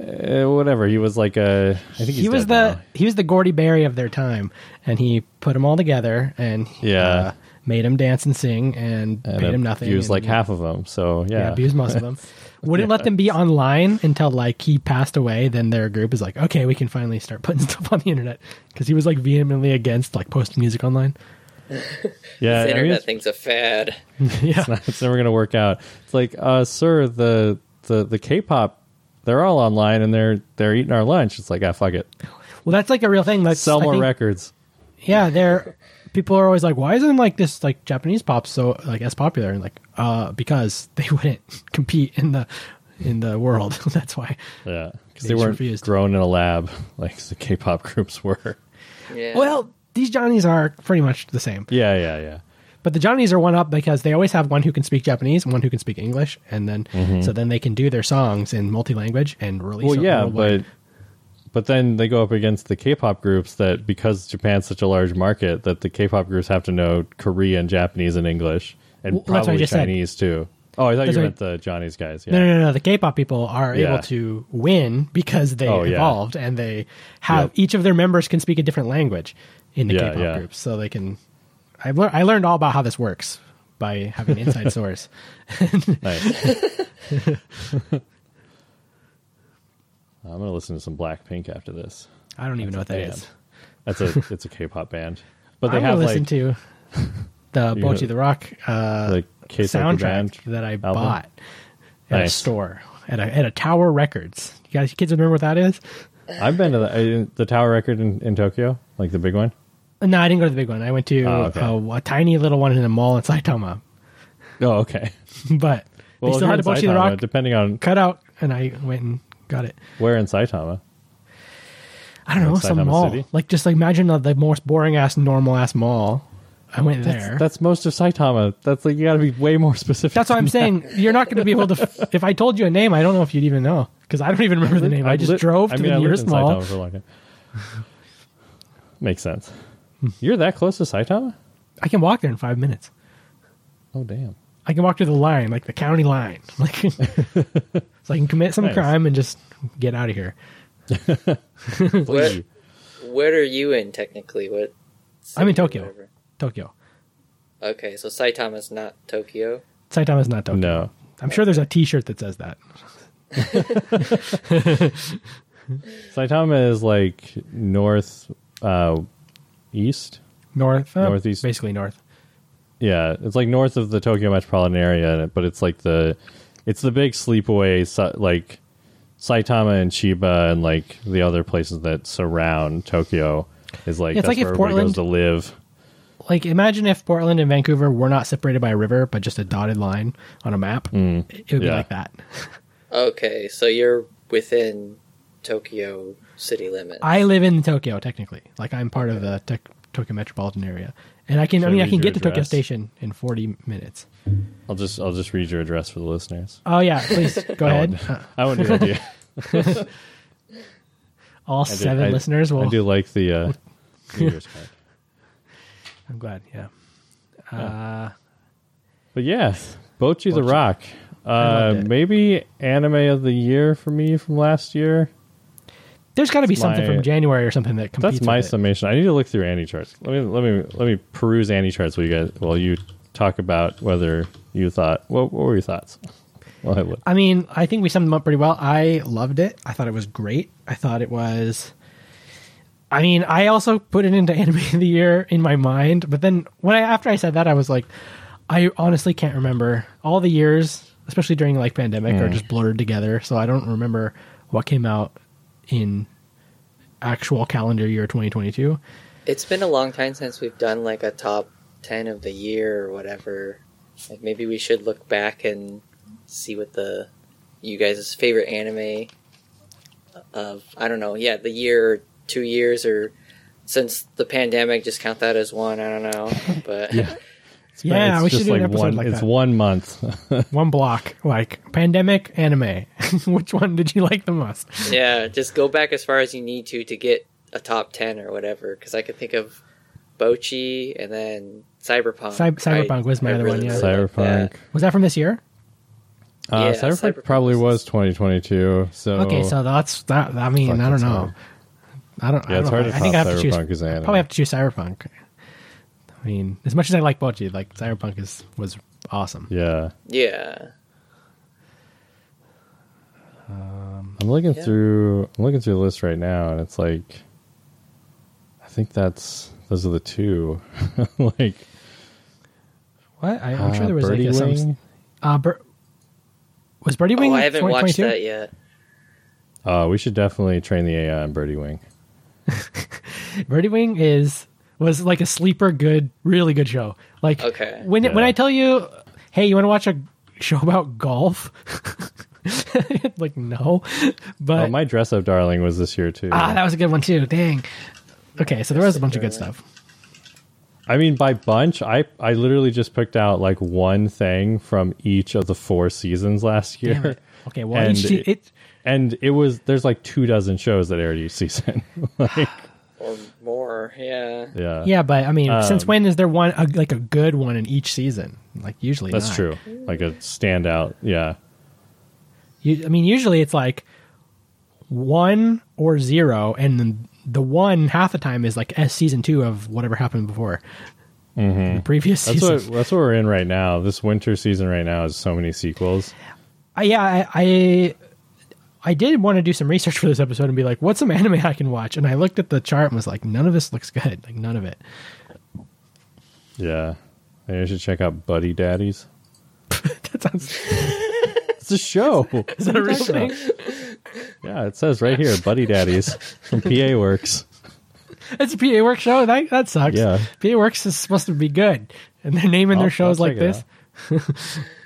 uh, whatever. He was like a. I think he's he was the now. he was the Gordy Berry of their time, and he put them all together and Yeah. uh, made him dance and sing and, and paid him nothing. He was and, like half of them. So yeah, yeah, abused most of them. Wouldn't let them be online until like he passed away. Then their group is like, okay, we can finally start putting stuff on the internet because he was like vehemently against like posting music online. yeah. This I mean, internet thing's a fad. yeah, it's, not, it's never going to work out. It's like, uh, sir, the the the K-pop, they're all online and they're they're eating our lunch. It's like, ah, fuck it, well, that's like a real thing. That's, sell more think- records. Yeah, they're people are always like, why isn't like this like Japanese pop so like as popular? And like, uh, because they wouldn't compete in the in the world. That's why. Yeah, because They they weren't refused. grown in a lab like the K-pop groups were. Yeah. Well, these Johnnies are pretty much the same, Yeah, yeah, yeah. but the Johnnies are one up because they always have one who can speak Japanese and one who can speak English, and then so then they can do their songs in multi-language and release. Mm-hmm. Well, yeah, worldwide. But then they go up against the K-pop groups that because Japan's such a large market that the K-pop groups have to know Korean, Japanese, and English, and Well, that's what I probably just said. Chinese too. Oh, I thought That's you meant the Johnny's guys. Yeah. No, no, no, no. The K-pop people are Yeah. able to win because they Oh, yeah. evolved and they have Yep. each of their members can speak a different language in the Yeah, K-pop yeah. groups, so they can. I lear- I learned all about how this works by having an inside source. Nice. I'm gonna listen to some Blackpink after this. I don't even know what that is. That's a it's a K-pop band, but they I'm have listen like to the You Bocchi the Rock uh, the soundtrack band that I album? bought at a store at a at a Tower Records. You guys, kids, remember what that is? I've been to the, uh, the Tower Record in, in Tokyo, like the big one. No, I didn't go to the big one. I went to Oh, okay. a, a tiny little one in a mall in Saitama, Oh, okay. but Well, they still had a Bocchi the Rock depending on cut out, and I went and got it. where in Saitama. I don't know Like some Saitama mall. City? Like just like imagine the, the most boring ass normal ass mall. I went That's, there. that's most of Saitama. That's like you got to be way more specific. That's what I'm than saying. You're not going to be able to. f- If I told you a name, I don't know if you'd even know because I don't even remember the name. I just lit- drove I to mean, the I nearest mall. For a long time. Makes sense. Hmm. You're that close to Saitama? I can walk there in five minutes. Oh, damn. I can walk to the line, like the county line, like so I can commit some Nice. crime and just get out of here. What, what are you in technically? What? I'm in Tokyo. whatever? Tokyo. Okay, so Saitama's not Tokyo. Saitama is not Tokyo. No. I'm sure there's a T-shirt that says that. Saitama is like north uh, east. North, uh, Northeast. basically north. Yeah, it's like north of the Tokyo metropolitan area, but it's like the it's the big sleepaway Sa- like Saitama and Chiba and like the other places that surround Tokyo is like Yeah, it's that's like if where everybody Portland- goes to live. Like imagine if Portland and Vancouver were not separated by a river, but just a dotted line on a map. Mm, it would be like that. Okay, so you're within Tokyo city limits. I live in Tokyo technically. Like I'm part of the tech, Tokyo metropolitan area, and I can. Should I mean, I can get to Tokyo address? Station in 40 minutes. I'll just I'll just read your address for the listeners. Oh yeah, please go ahead. I wouldn't do that all I do- seven I- listeners will. I do like the uh, reader's card. I'm glad. Yeah. Uh, But yeah, Bocchi the Rock. Uh, maybe anime of the year for me from last year. There's got to be That's something my- from January or something that competes. That's my summation. I need to look through AniCharts. Let me let me let me peruse AniCharts while you guys while you talk about whether you thought what, what were your thoughts? Well, I look. I mean, I think we summed them up pretty well. I loved it. I thought it was great. I thought it was. I mean, I also put it into anime of the year in my mind, but then when I after I said that, I was like, I honestly can't remember all the years, especially during like pandemic, are hmm. just blurred together. So I don't remember what came out in actual calendar year 2022. It's been a long time since we've done like a top ten of the year or whatever. Like maybe we should look back and see what the you guys' favorite anime of I don't know, yeah, the year or two years or since the pandemic, just count that as one. I don't know, but Yeah. Yeah, It's we should just do an episode one. like it's that. one month. One block, like pandemic anime. Which one did you like the most? yeah, just go back as far as you need to to get a top ten or whatever. Because I could think of Bocchi and then Cyberpunk. Cy- Cyberpunk was my other one, yeah. like that. Cyberpunk. Was that from this year? Uh, Yeah, Cyberpunk Cyberpunk probably was- was 2022. So Okay, so that's that. I mean, I don't know. hard. I don't. I Yeah, don't it's know. hard to I think I top have to choose. As anime. Probably have to choose Cyberpunk. I mean, as much as I like Bocchi, like Cyberpunk is was awesome. yeah. Yeah. I'm looking Yeah. through. I'm looking through the list right now, and it's like, I think that's those are the two. like, What? I, I'm sure uh, there was Birdie like a, some. Wing. Uh, Bir- was Birdie Wing? Oh, I haven't watched that yet. Uh, we should definitely train the AI on Birdie Wing. Birdie Wing is was like a sleeper, good, really good show. Like Okay. when when I tell you, hey, you want to watch a show about golf? like no, but oh, my dress up darling was this year too. ah, that was a good one too. Dang. Okay, so there was a bunch of good stuff. I mean, by bunch, I I literally just picked out like one thing from each of the four seasons last year. Okay, well, And each, it, it- and it was there's like two dozen shows that aired each season. like, Or more, yeah. yeah, yeah, but I mean, since Um, when is there one a, like a good one in each season? Like usually, that's not. true. Like a standout. Yeah, You, I mean, usually it's like one or zero, and then the one half the time is like S season two of whatever happened before the previous that's season. what that's what we're in right now. This winter season right now is so many sequels. I, yeah, I, I I did want to do some research for this episode and be like, what's some anime I can watch? And I looked at the chart and was like, none of this looks good. Like none of it. Yeah, maybe I should check out Buddy Daddies. that sounds. It's a show. Is that a real thing? yeah, it says right here, Buddy Daddies from PA Works. It's a PA Works show. That that sucks. Yeah. PA Works is supposed to be good, and they're naming I'll- their shows I'll like this.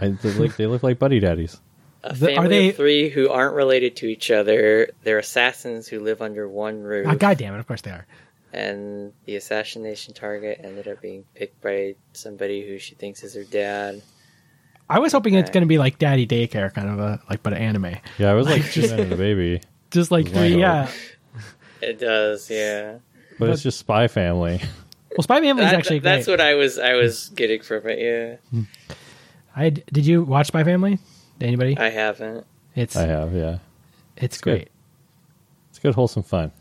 I, they, look, they look like Buddy Daddies. A The- family are they- of three who aren't related to each other. They're assassins who live under one roof. Ah, oh, God damn it! Of course they are. and the assassination target ended up being picked by somebody who she thinks is her dad. I was hoping it's going to be like Daddy Daycare, kind of a like, but an anime. Yeah, I was like, Like, just a baby, Just like three, yeah. It does, yeah. but it's just Spy Family. Well, Spy Family is That- actually that's great. what I was I was getting from it. Yeah, hmm. I did you watch Spy Family? Anybody? I haven't. it's I have, yeah. it's good. great. It's good, wholesome fun.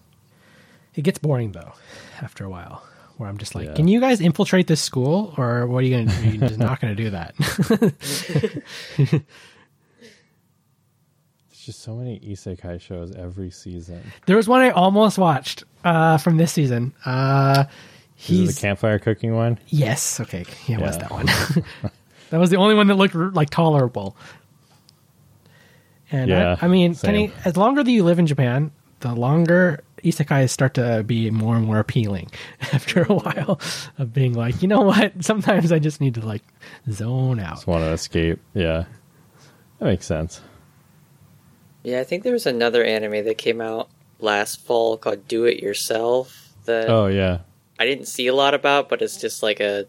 It gets boring though after a while. Where I'm just like, Yeah. can you guys infiltrate this school, or what are you going to? do? You're just not going to do that. There's just so many isekai shows every season. there was one I almost watched uh, from this season. Uh, This he's is the campfire cooking one. yes, okay, yeah, it was that one. that was the only one that looked like tolerable. And Yeah, I, I mean. Kenny, as longer that you live in Japan, the longer isekais start to be more and more appealing after a while of being like, you know what? Sometimes I just need to like zone out. Just want to escape. Yeah, that makes sense. Yeah, I think there was another anime that came out last fall called Do It Yourself that Oh yeah. I didn't see a lot about, but it's just like a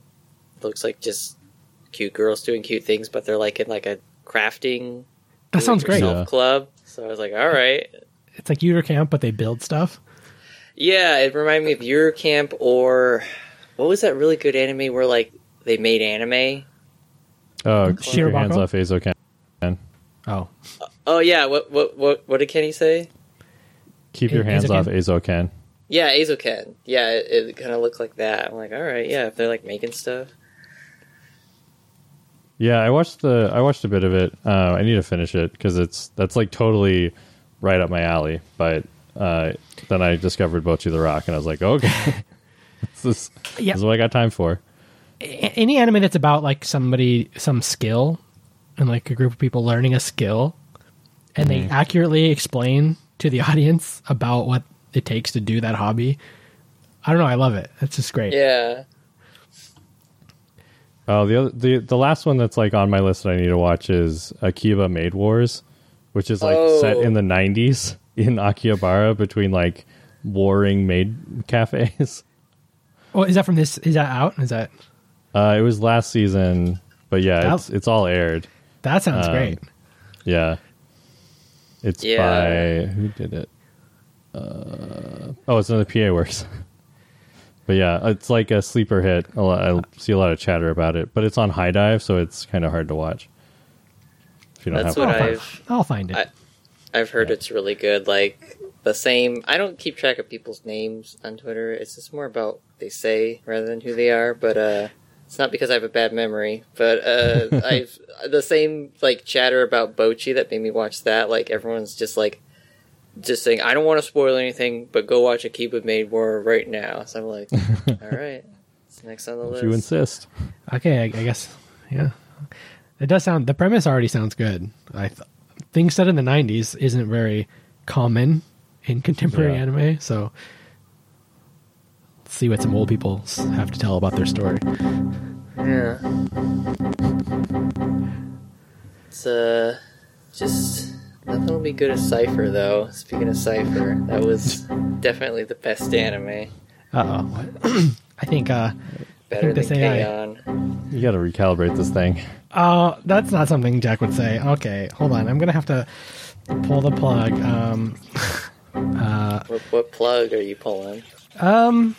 looks like just cute girls doing cute things, but they're like in like a crafting That sounds great. do-it-yourself Yeah. club. So I was like, all right. It's like Yuru Camp, but they build stuff. Yeah, it reminded me of Yuru Camp or what was that really good anime where like they made anime? Uh, oh, keep your hands Shirobako? off Eizouken. Oh, Oh yeah, what what what what did Kenny say? Keep your hands Eizouken? off Eizouken. Yeah, Eizouken. Yeah, it, it kind of looked like that. I'm like, all right, yeah, if they're like making stuff. Yeah, I watched the I watched a bit of it. Uh, I need to finish it because it's that's like totally right up my alley. But uh, then I discovered Bocchi the Rock, and I was like, okay, this, is, Yeah. this is what I got time for. A- any anime that's about like somebody some skill and like a group of people learning a skill and they accurately explain to the audience about what it takes to do that hobby i don't know i love it it's just great Yeah. Oh, the other the the last one that's like on my list that I need to watch is Akiba Maid Wars, which is like set Oh. in the '90s in Akihabara between like warring maid cafes. oh is that from this is that out is that Uh, it was last season, but yeah, That- it's it's all aired. that sounds Um, great Yeah. It's Yeah. by who did it? Uh, oh, it's another PA Works. but yeah, it's like a sleeper hit. I see a lot of chatter about it, but it's on High Dive, so it's kind of hard to watch. If you don't That's have what I'll, I've- find, I'll find it I- I've heard it's really good. Like the same. I don't keep track of people's names on Twitter. It's just more about what they say rather than who they are. But uh, it's not because I have a bad memory. But uh, I've the same like chatter about Bocchi that made me watch that. Like everyone's just like just saying, I don't want to spoil anything, but go watch Akiba Maid War right now. So I'm like, all right, it's next on the if list. you insist. okay I, I guess yeah it does sound the premise already sounds good i th- things set in the 90s isn't very common in contemporary Yeah. anime so let's see what some old people have to tell about their story Yeah. It's uh just nothing will be good as Cipher though. Speaking of Cipher, that was definitely the best anime. uh-oh i think uh Better think than they say I- K-On. You got to recalibrate this thing. Oh, that's not something Jack would say. Okay, hold on. I'm gonna have to pull the plug. Um, What, what plug are you pulling? um,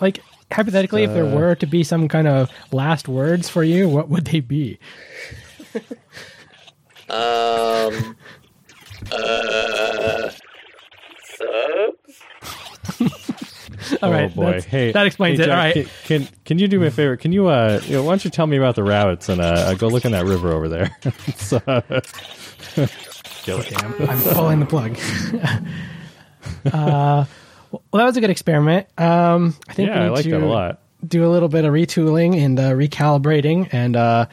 like hypothetically, if there Uh, were to be some kind of last words for you, what would they be? Um uh subs? All oh boy! Hey, that explains hey, it. Jack, All right, Can, can can you do me a favor? Can you uh, you know, why don't you tell me about the rabbits and uh, go look in that river over there? so, okay, I'm, I'm pulling the plug. uh, well, that was a good experiment. Um, I think we yeah, I need like to that a lot. do a little bit of retooling and uh, recalibrating, and uh,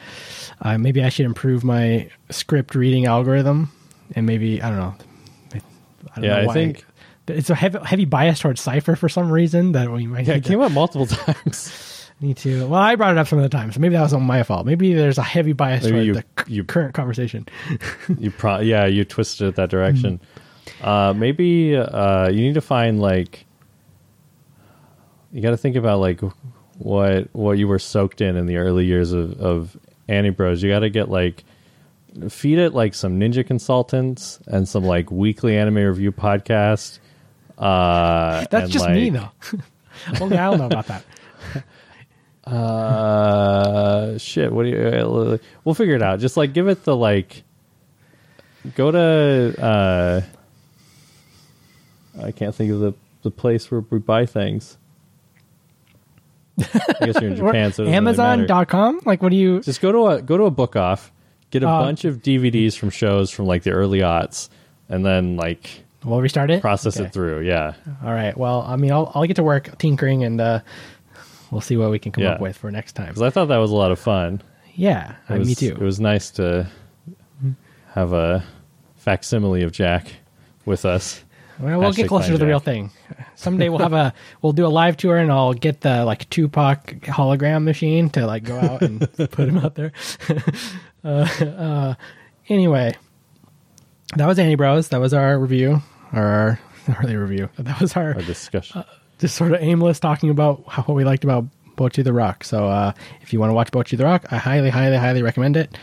uh, maybe I should improve my script reading algorithm, and maybe I don't know. I don't Yeah, know I think- it's a heavy, heavy bias towards Cipher for some reason that we might Yeah, it came to, up multiple times. need to. Well, I brought it up some of the time, so maybe that was on my fault. Maybe there's a heavy bias Maybe toward you- the c- you- current conversation. You pro- yeah, you twisted it that direction. Uh, maybe uh, you need to find like you got to think about like what what you were soaked in in the early years of of Anibros. You got to get like feed it like some ninja consultants and some like weekly anime review podcast. Uh, That's just me, though. Only I don't know about that. Uh, shit. What do you? Uh, we'll figure it out. Just like give it the like. Go to. uh I can't think of the the place where we buy things. I guess you're in Japan, so doesn't really matter. Like, what do you? Just go to a go to a book off, get a Uh, bunch of DVDs from shows from like the early aughts, and then like We'll restart it. process Okay. it through. Yeah, All right. Well, I mean, I'll, I'll get to work tinkering, and uh, we'll see what we can come Yeah. up with for next time. because I thought that was a lot of fun. Yeah, It was, me too. It was nice to have a facsimile of Jack with us. well, we'll get closer to the real thing. Someday we'll have a we'll do a live tour, and I'll get the like Tupac hologram machine to like go out and put him out there. uh, uh, anyway, that was Anibros. That was our review, or our not really review. That was our Our discussion. just sort of aimless talking about how, what we liked about Bocchi the Rock. So uh, if you want to watch Bocchi the Rock, I highly, highly, highly recommend it.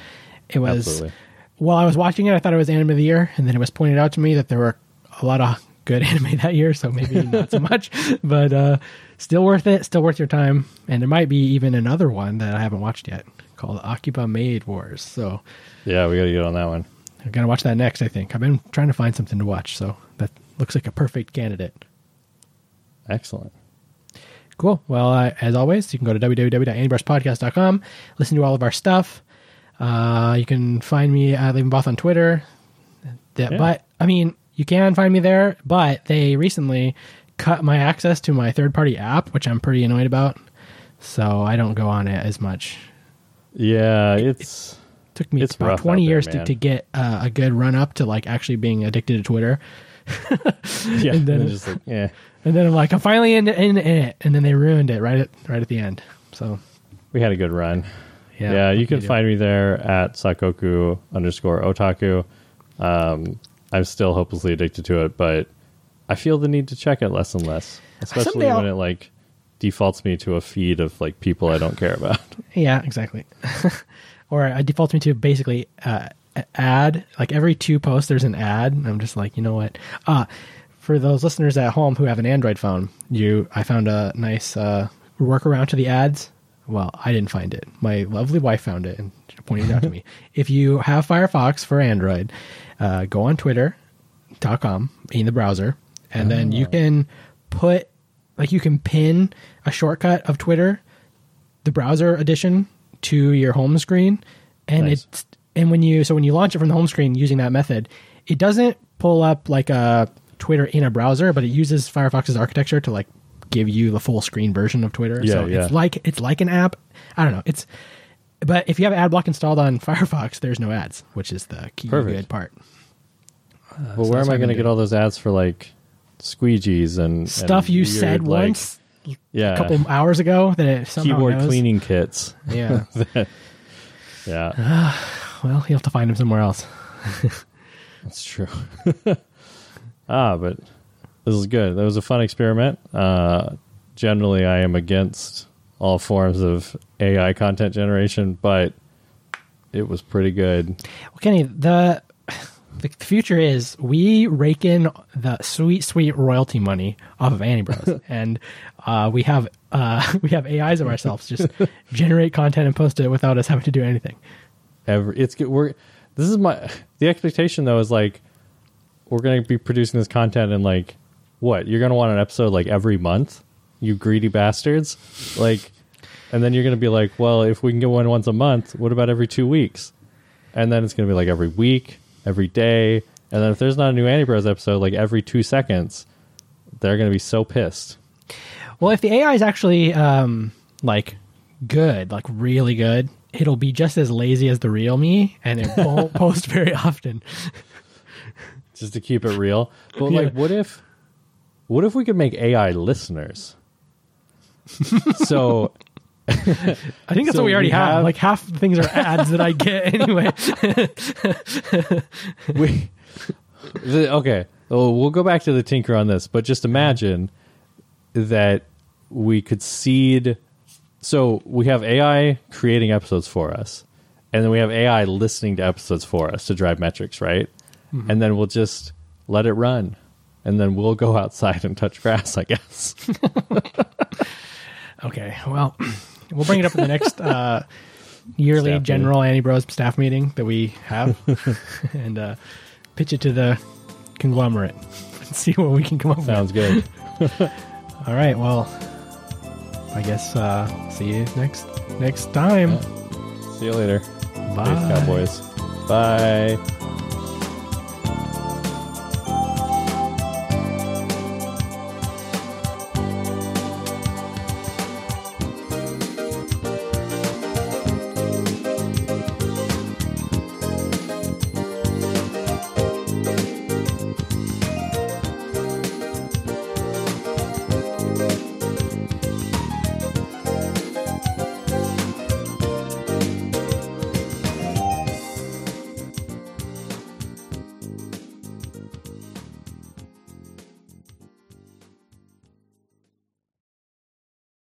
It was Absolutely. while I was watching it, I thought it was anime of the year, and then it was pointed out to me that there were a lot of good anime that year, so maybe not so much, but uh, still worth it, still worth your time. And there might be even another one that I haven't watched yet called Akiba Maid Wars. So Yeah, we got to get on that one. I'm gonna watch that next. I think I've been trying to find something to watch, so that looks like a perfect candidate. Excellent. Cool. Well, uh, as always, you can go to www.anibrospodcast.com, listen to all of our stuff. Uh, you can find me at LavenVoth on Twitter. That, Yeah. But, I mean, you can find me there, but they recently cut my access to my third party app, which I'm pretty annoyed about. So I don't go on it as much. Yeah, it's took me It's about 20 there, years to, to get uh, a good run up to like actually being addicted to Twitter. yeah, And then like yeah. And then I'm like, I'm finally in, in, in it. And then they ruined it right at, right at the end. So, We had a good run. yeah. Yeah, you can find me there at sakoku underscore otaku. Um, I'm still hopelessly addicted to it, but I feel the need to check it less and less, especially when it like defaults me to a feed of like people I don't care about. Yeah, exactly. or I default me to basically uh, ad. Like every two posts, there's an ad. and I'm just like, you know what? Uh, for those listeners at home who have an Android phone, you, I found a nice uh, workaround to the ads. Well, I didn't find it. My lovely wife found it and pointed it out to me. If you have Firefox for Android, uh, go on Twitter.com in the browser, and then you can put, like, you can pin a shortcut of Twitter the browser edition to your home screen and Nice. it's and when you so when you launch it from the home screen using that method it doesn't pull up like a twitter in a browser but it uses firefox's architecture to like give you the full screen version of twitter Yeah, so yeah. it's like it's like an app i don't know it's but if you have ad block installed on firefox there's no ads which is the key Perfect. good part well, so where am I going to get all those ads for like squeegees and stuff and you weird, said like, once Yeah, a couple hours ago that it somehow keyboard knows. cleaning kits. yeah Yeah, well you have to find them somewhere else that's true. ah, but this is good. That was a fun experiment. Uh, generally, I am against all forms of AI content generation, but it was pretty good. Well, Kenny, the the future is we rake in the sweet, sweet royalty money off of Anibros, and uh, we have uh, we have AIs of ourselves just generate content and post it without us having to do anything. Every it's good. We're this is my the expectation though is like we're going to be producing this content and like what you're going to want an episode like every month, you greedy bastards, like, and then you're going to be like, well, if we can get one once a month, what about every two weeks? And then it's going to be like every week, every day, and then if there's not a new Anibros episode, like every two seconds, they're going to be so pissed. Well, if the AI is actually um, like good, like really good, it'll be just as lazy as the real me, and it won't post very often. just to keep it real. But Yeah. like, what if, what if we could make AI listeners? so I think that's So what we already we have. have- Like half the things are ads that I get anyway. we, the, okay, well, we'll go back to the tinker on this, but just imagine that we could seed. So we have AI creating episodes for us, and then we have AI listening to episodes for us to drive metrics, right? And then we'll just let it run, and then we'll go outside and touch grass, I guess. Okay, well, we'll bring it up in the next uh, yearly Staff general Anibros staff meeting that we have, and uh, pitch it to the conglomerate and see what we can come up with. Sounds good. All right, well, I guess uh, see you next next time. See you later. Bye. Thanks, Cowboys. Bye.